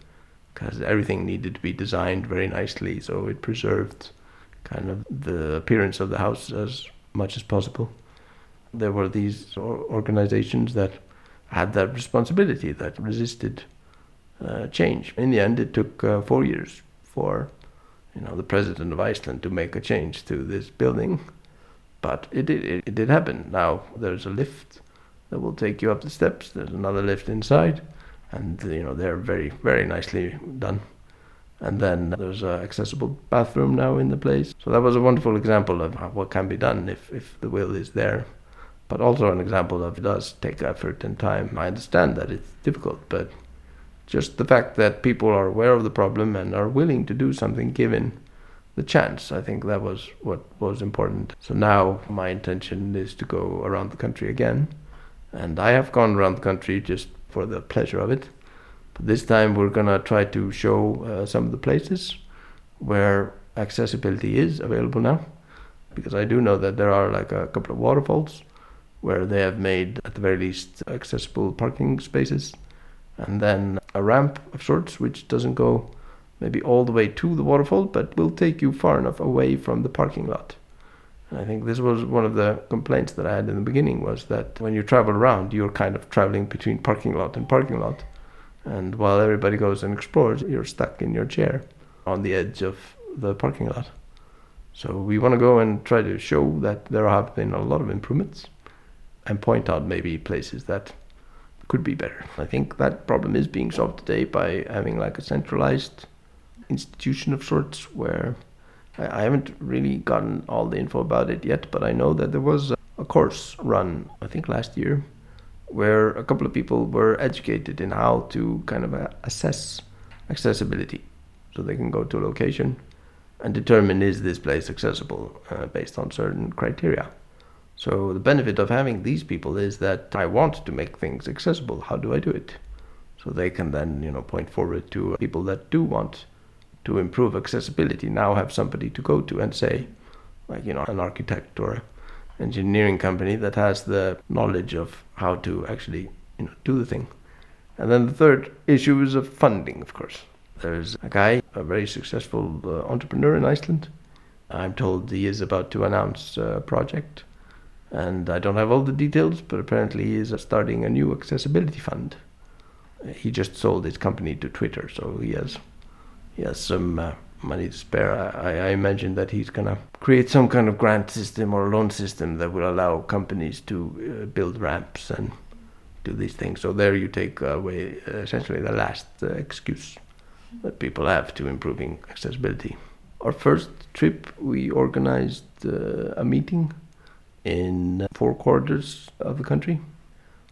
because everything needed to be designed very nicely so it preserved kind of the appearance of the house as much as possible. There were these organizations that had that responsibility that resisted uh, change. In the end, it took uh, four years for you know the president of Iceland to make a change to this building, but it did it, it did happen. Now there's a lift that will take you up the steps. There's another lift inside, and you know they're very very nicely done. And then there's an accessible bathroom now in the place. So that was a wonderful example of what can be done if, if the will is there. But also an example of it does take effort and time. I understand that it's difficult, but just the fact that people are aware of the problem and are willing to do something given the chance, I think that was what was important. So now my intention is to go around the country again. And I have gone around the country just for the pleasure of it But this time we're gonna try to show uh, some of the places where accessibility is available now, because I do know that there are like a couple of waterfalls where they have made at the very least accessible parking spaces, and then a ramp of sorts which doesn't go maybe all the way to the waterfall, but will take you far enough away from the parking lot. And I think this was one of the complaints that I had in the beginning was that when you travel around, you're kind of traveling between parking lot and parking lot and while everybody goes and explores, you're stuck in your chair on the edge of the parking lot. So we want to go and try to show that there have been a lot of improvements and point out maybe places that could be better. I think that problem is being solved today by having like a centralized institution of sorts where I, haven't really gotten all the info about it yet, but I know that there was a course run, I think last year, where a couple of people were educated in how to kind of uh, assess accessibility. So they can go to a location and determine is this place accessible uh, based on certain criteria. So the benefit of having these people is that I want to make things accessible. How do I do it? So they can then, you know, point forward to people that do want to improve accessibility. Now have somebody to go to and say, like, you know, an architect or engineering company that has the knowledge of how to actually you know do the thing. And then the third issue is of funding, of course. There's a guy, a very successful uh, entrepreneur in Iceland. I'm told he is about to announce a project, and I don't have all the details, but apparently he is starting a new accessibility fund. He just sold his company to Twitter, so he has he has some uh, money to spare, I, I imagine that he's to create some kind of grant system or loan system that will allow companies to uh, build ramps and do these things. So there you take away uh, essentially the last uh, excuse that people have to improving accessibility. Our first trip, we organized uh, a meeting in four quarters of the country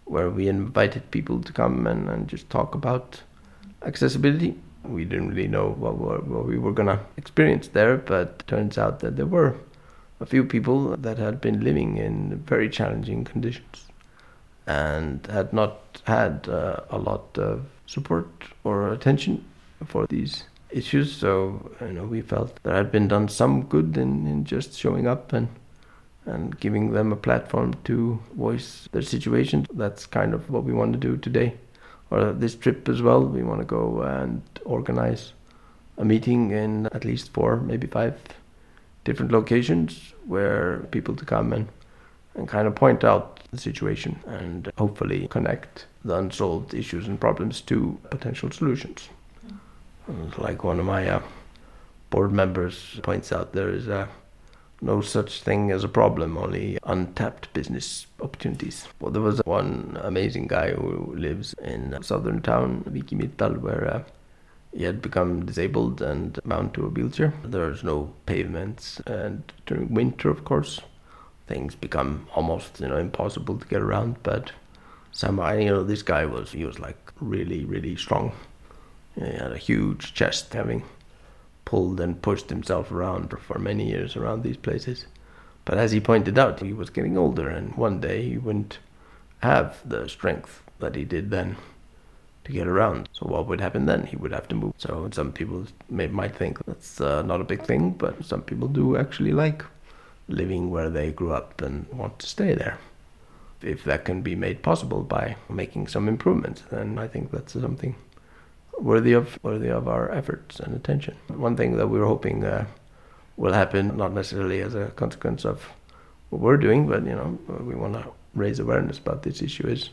where we invited people to come and, and just talk about accessibility we didn't really know what, what, what we were going to experience there, but turns out that there were a few people that had been living in very challenging conditions and had not had uh, a lot of support or attention for these issues. So you know, we felt there had been done some good in, in just showing up and and giving them a platform to voice their situation. That's kind of what we want to do today or this trip as well. We want to go and organize a meeting in at least four, maybe five different locations where people to come and, and kind of point out the situation and hopefully connect the unsolved issues and problems to potential solutions. Like one of my uh, board members points out, there is a no such thing as a problem, only untapped business opportunities. Well, there was one amazing guy who lives in a southern town, Vík where uh, he had become disabled and bound to a wheelchair. There's no pavements, and during winter, of course, things become almost you know impossible to get around. But somehow, you know, this guy was he was like really, really strong. He had a huge chest, having pulled and pushed himself around for many years around these places. But as he pointed out, he was getting older, and one day he wouldn't have the strength that he did then to get around. So what would happen then? He would have to move. So some people may, might think that's uh, not a big thing, but some people do actually like living where they grew up and want to stay there. If that can be made possible by making some improvements, then I think that's something worthy of worthy of our efforts and attention. One thing that we're hoping uh, will happen, not necessarily as a consequence of what we're doing, but you know, we want to raise awareness about this issue is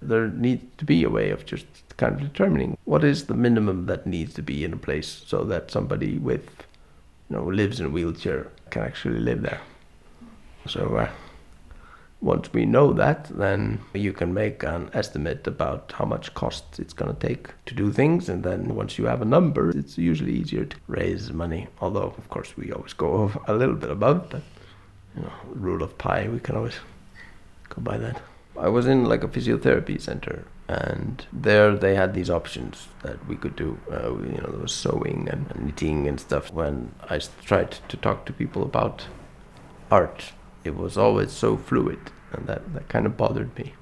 there needs to be a way of just kind of determining what is the minimum that needs to be in a place so that somebody with you know lives in a wheelchair can actually live there. So uh, once we know that, then you can make an estimate about how much cost it's going to take to do things. And then once you have a number, it's usually easier to raise money. Although, of course, we always go a little bit above, but you know, rule of pi, we can always go by that. I was in like a physiotherapy center, and there they had these options that we could do. Uh, you know, there was sewing and, and knitting and stuff. When I tried to talk to people about art, it was always so fluid, and that, that kind of bothered me.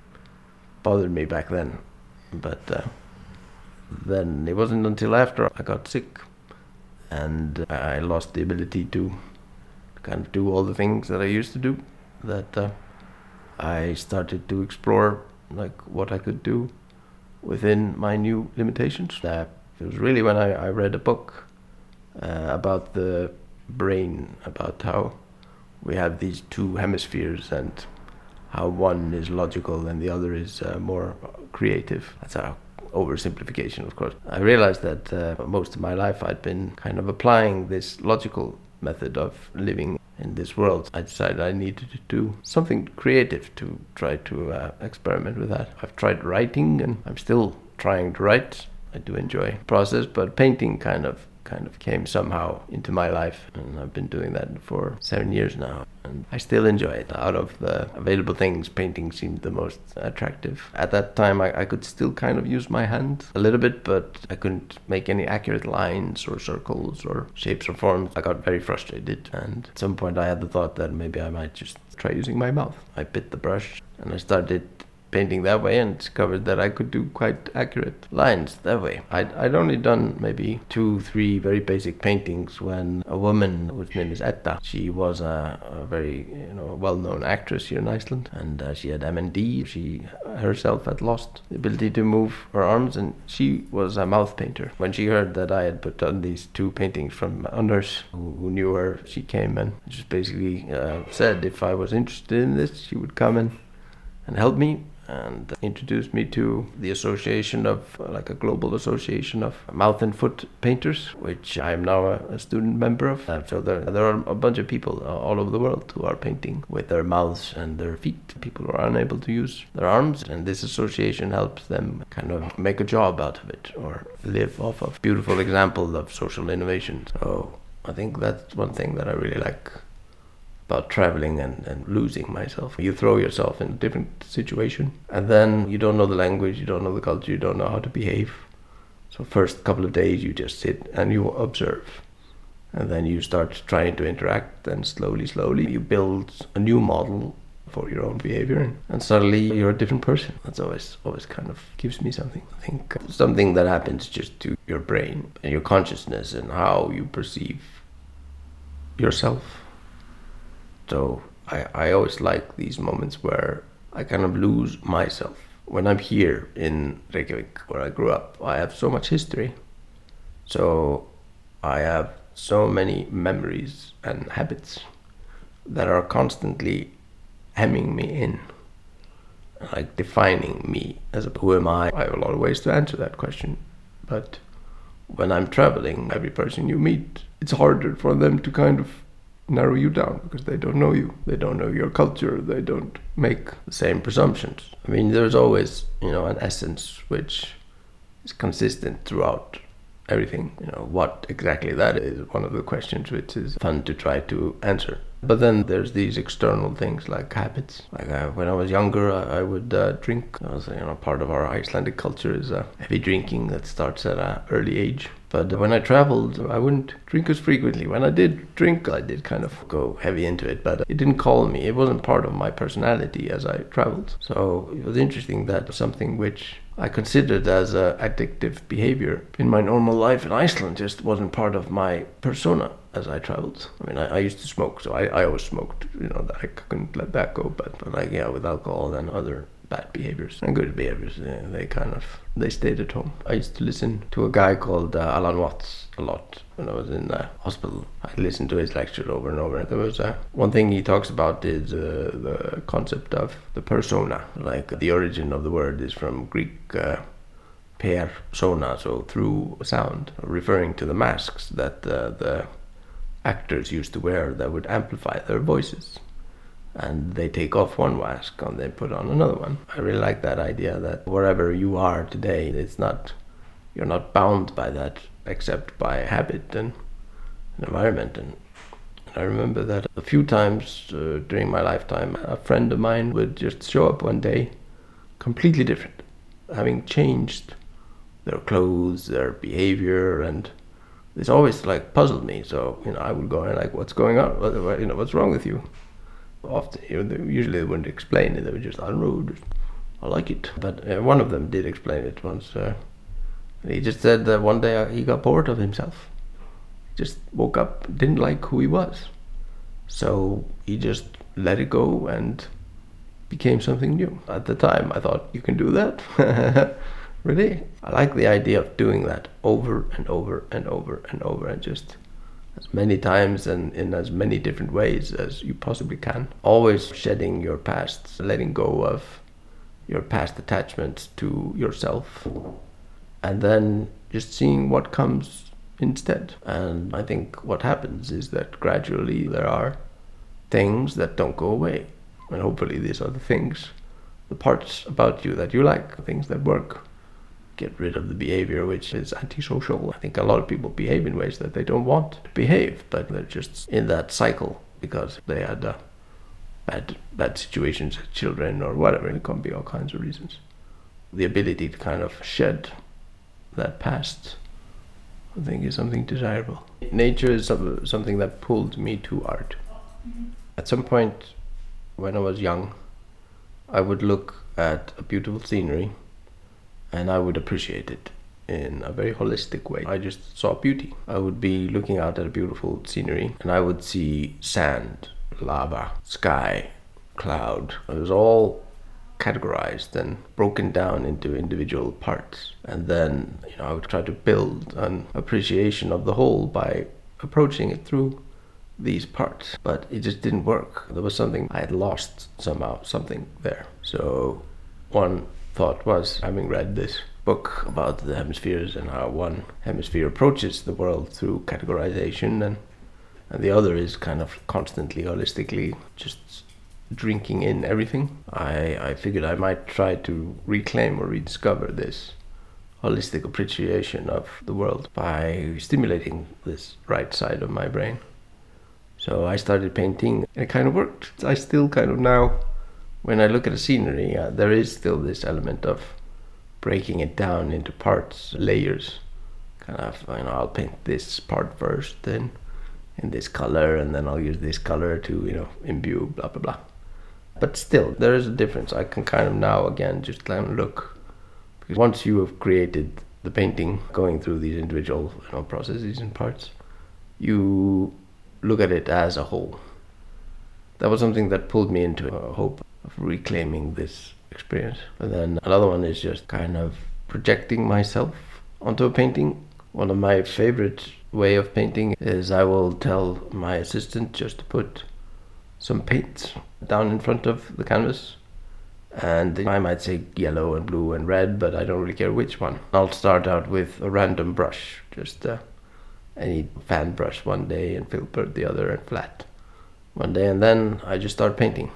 Bothered me back then, but uh, then it wasn't until after I got sick, and I lost the ability to kind of do all the things that I used to do that. Uh, I started to explore like what I could do within my new limitations. Uh, it was really when I, I read a book uh, about the brain, about how we have these two hemispheres and how one is logical and the other is uh, more creative. That's a oversimplification, of course. I realized that uh, most of my life I'd been kind of applying this logical method of living in this world, I decided I needed to do something creative to try to uh, experiment with that. I've tried writing and I'm still trying to write. I do enjoy the process, but painting kind of kind of came somehow into my life and I've been doing that for 7 years now and I still enjoy it. Out of the available things, painting seemed the most attractive. At that time I, I could still kind of use my hand a little bit but I couldn't make any accurate lines or circles or shapes or forms. I got very frustrated and at some point I had the thought that maybe I might just try using my mouth. I bit the brush and I started painting that way and discovered that I could do quite accurate lines that way. I'd, I'd only done maybe two, three very basic paintings when a woman whose name is Edda, she was a, a very you know well-known actress here in Iceland and uh, she had MND. She herself had lost the ability to move her arms and she was a mouth painter. When she heard that I had put on these two paintings from a nurse who, who knew her, she came and just basically uh, said if I was interested in this, she would come and and help me and introduced me to the association of like a global association of mouth and foot painters which i am now a, student member of. Uh, so there, there are a bunch of people uh, all over the world who are painting with their mouths and their feet. People who are unable to use their arms and this association helps them kind of make a job out of it or live off of. Beautiful example of social innovation. So i think that's one thing that i really like about traveling and, and losing myself. You throw yourself in a different situation, and then you don't know the language, you don't know the culture, you don't know how to behave. So first couple of days you just sit and you observe. And then you start trying to interact, and slowly, slowly you build a new model for your own behavior, and suddenly you're a different person. That's always, always kind of gives me something. I think something that happens just to your brain and your consciousness and how you perceive yourself. So I, I always like these moments where I kind of lose myself. When I'm here in Reykjavik, where I grew up, I have so much history. So I have so many memories and habits that are constantly hemming me in, like defining me as a who am I? I have a lot of ways to answer that question, but when I'm traveling, every person you meet, it's harder for them to kind of narrow you down because they don't know you. They don't know your culture. They don't make the same presumptions. I mean, there's always, you know, an essence which is consistent throughout everything. You know, what exactly that is one of the questions which is fun to try to answer. But then there's these external things like habits. Like uh, when I was younger, I, I would uh, drink. That was, you know, part of our Icelandic culture is uh, heavy drinking that starts at an early age. But when I traveled, I wouldn't drink as frequently. When I did drink, I did kind of go heavy into it, but it didn't call me. It wasn't part of my personality as I traveled. So it was interesting that something which I considered as a addictive behavior in my normal life in Iceland just wasn't part of my persona as I traveled. I mean, I, I used to smoke, so I, I always smoked, you know, that I couldn't let that go. But, but like, yeah, with alcohol and other bad behaviors and good behaviors. uh, They kind of they stayed at home. I used to listen to a guy called uh, Alan Watts a lot when I was in the hospital. I listened to his lecture over and over. There was uh, one thing he talks about is uh, the concept of the persona. Like the origin of the word is from Greek. Uh, persona, so through sound, referring to the masks that uh, the actors used to wear that would amplify their voices. And they take off one mask and they put on another one. I really like that idea that wherever you are today, it's not you're not bound by that except by habit and, environment. And, and I remember that a few times uh, during my lifetime, a friend of mine would just show up one day, completely different, having changed their clothes, their behavior, and this always like puzzled me. So you know, I would go and like, what's going on? What, you know, what's wrong with you? Often, you know, they, usually they wouldn't explain it. They would just, I I like it. But uh, one of them did explain it once. Uh, he just said that one day uh, he got bored of himself. He just woke up, didn't like who he was. So he just let it go and became something new. At the time, I thought, you can do that? really? I like the idea of doing that over and over and over and over and just as many times and in as many different ways as you possibly can. Always shedding your past, letting go of your past attachments to yourself, and then just seeing what comes instead. And I think what happens is that gradually there are things that don't go away. And hopefully these are the things, the parts about you that you like, things that work. Get rid of the behavior which is antisocial. I think a lot of people behave in ways that they don't want to behave, but they're just in that cycle because they had uh, bad bad situations as children or whatever. It can be all kinds of reasons. The ability to kind of shed that past, I think, is something desirable. Nature is something that pulled me to art. At some point, when I was young, I would look at a beautiful scenery and I would appreciate it in a very holistic way. I just saw beauty. I would be looking out at a beautiful scenery and I would see sand, lava, sky, cloud. It was all categorized and broken down into individual parts. And then, you know, I would try to build an appreciation of the whole by approaching it through these parts. But it just didn't work. There was something I had lost somehow, something there. So one thought was having read this book about the hemispheres and how one hemisphere approaches the world through categorization and and the other is kind of constantly holistically just drinking in everything. I, I figured I might try to reclaim or rediscover this holistic appreciation of the world by stimulating this right side of my brain. So I started painting and it kind of worked. I still kind of now, when I look at a scenery, uh, there is still this element of breaking it down into parts, layers. Kind of, you know, I'll paint this part first, then in this color, and then I'll use this color to, you know, imbue, blah, blah, blah. But still, there is a difference. I can kind of now, again, just kind of look. Because once you have created the painting, going through these individual you know, processes and parts, you look at it as a whole. That was something that pulled me into a hope of reclaiming this experience. And then another one is just kind of projecting myself onto a painting. One of my favorite way of painting is I will tell my assistant just to put some paint down in front of the canvas. And I might say yellow and blue and red, but I don't really care which one. I'll start out with a random brush, just uh, any fan brush one day and filbert the other and flat one day, and then I just start painting.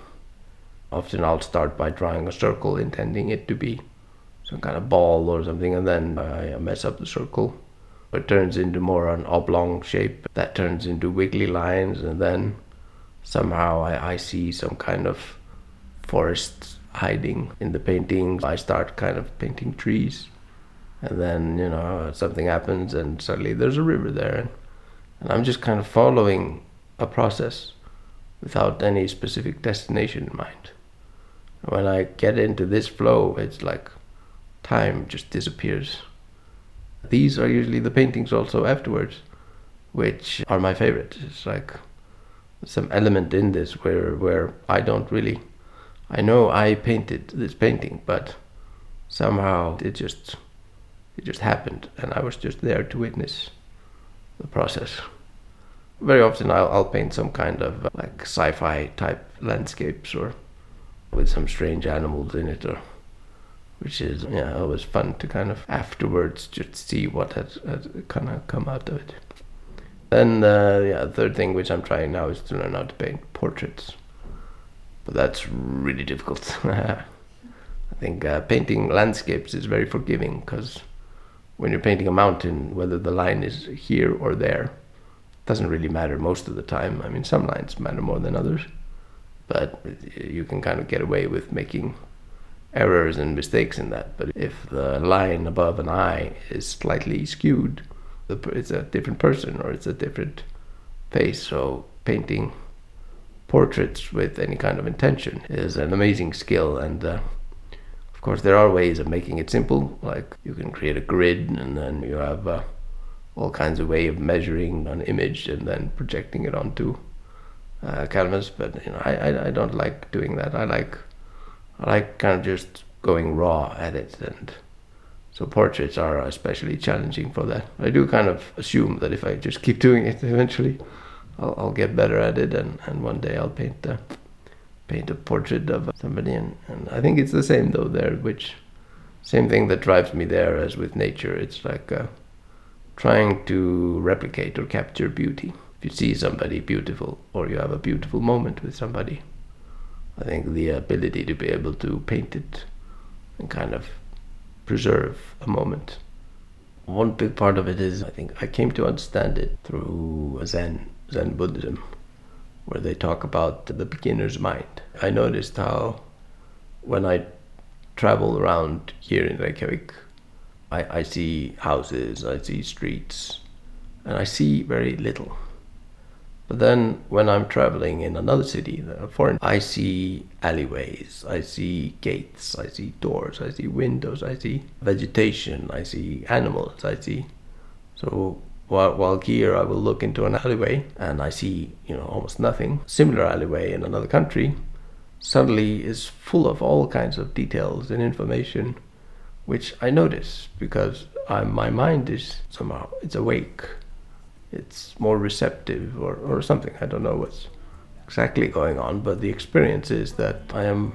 Often I'll start by drawing a circle, intending it to be some kind of ball or something, and then I mess up the circle. It turns into more an oblong shape that turns into wiggly lines, and then somehow I, I see some kind of forest hiding in the painting. I start kind of painting trees, and then you know something happens, and suddenly there's a river there, and I'm just kind of following a process without any specific destination in mind. When I get into this flow, it's like time just disappears. These are usually the paintings also afterwards, which are my favorite. It's like some element in this where where I don't really I know I painted this painting, but somehow it just it just happened, and I was just there to witness the process. Very often, I'll, I'll paint some kind of like sci-fi type landscapes or with some strange animals in it, or which is yeah always fun to kind of afterwards just see what had, had kind of come out of it. Then uh, yeah, the third thing which I'm trying now is to learn how to paint portraits, but that's really difficult. I think uh, painting landscapes is very forgiving because when you're painting a mountain, whether the line is here or there, doesn't really matter most of the time. I mean, some lines matter more than others, but you can kind of get away with making errors and mistakes in that. But if the line above an eye is slightly skewed, it's a different person or it's a different face. So painting portraits with any kind of intention is an amazing skill and. Uh, course, there are ways of making it simple. Like you can create a grid, and then you have uh, all kinds of way of measuring an image and then projecting it onto uh, canvas. But you know, I, I, I don't like doing that. I like I like kind of just going raw at it, and so portraits are especially challenging for that. I do kind of assume that if I just keep doing it, eventually I'll, I'll get better at it, and, and one day I'll paint the paint a portrait of somebody and, and I think it's the same though there which same thing that drives me there as with nature it's like uh, trying to replicate or capture beauty you see somebody beautiful or you have a beautiful moment with somebody I think the ability to be able to paint it and kind of preserve a moment one big part of it is I think I came to understand it through Zen Zen Buddhism where they talk about the beginner's mind. I noticed how when I travel around here in Reykjavik, I, I see houses, I see streets, and I see very little. But then when I'm traveling in another city, a foreign, I see alleyways, I see gates, I see doors, I see windows, I see vegetation, I see animals, I see. So while, while here I will look into an alleyway and I see, you know, almost nothing. Similar alleyway in another country suddenly is full of all kinds of details and information which I notice because I'm, my mind is somehow it's awake. It's more receptive or, or something. I don't know what's exactly going on, but the experience is that I am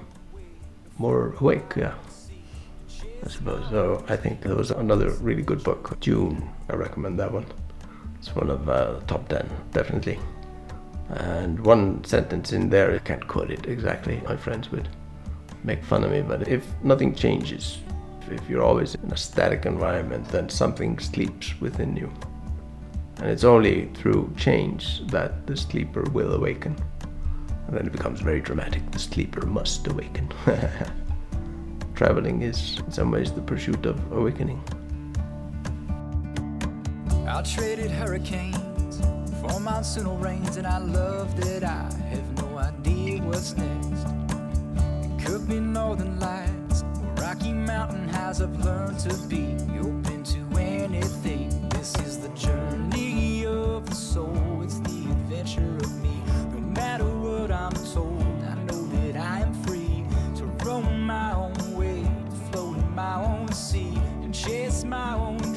more awake, yeah. I suppose. So I think there was another really good book, Dune. I recommend that one. It's one of uh, top ten, definitely. And one sentence in there, I can't quote it exactly. My friends would make fun of me, but if nothing changes, if you're always in a static environment, then something sleeps within you. And it's only through change that the sleeper will awaken. And then it becomes very dramatic. The sleeper must awaken. traveling is, in some ways, the pursuit of awakening. I traded hurricanes for monsoonal rains, and I love that I have no idea what's next. It could be northern lights, or Rocky Mountain highs. I've learned to be your of the soul. It's the adventure of me. No matter what I'm told, I know that I am free to roam my own way, to float in my own sea, and chase my own.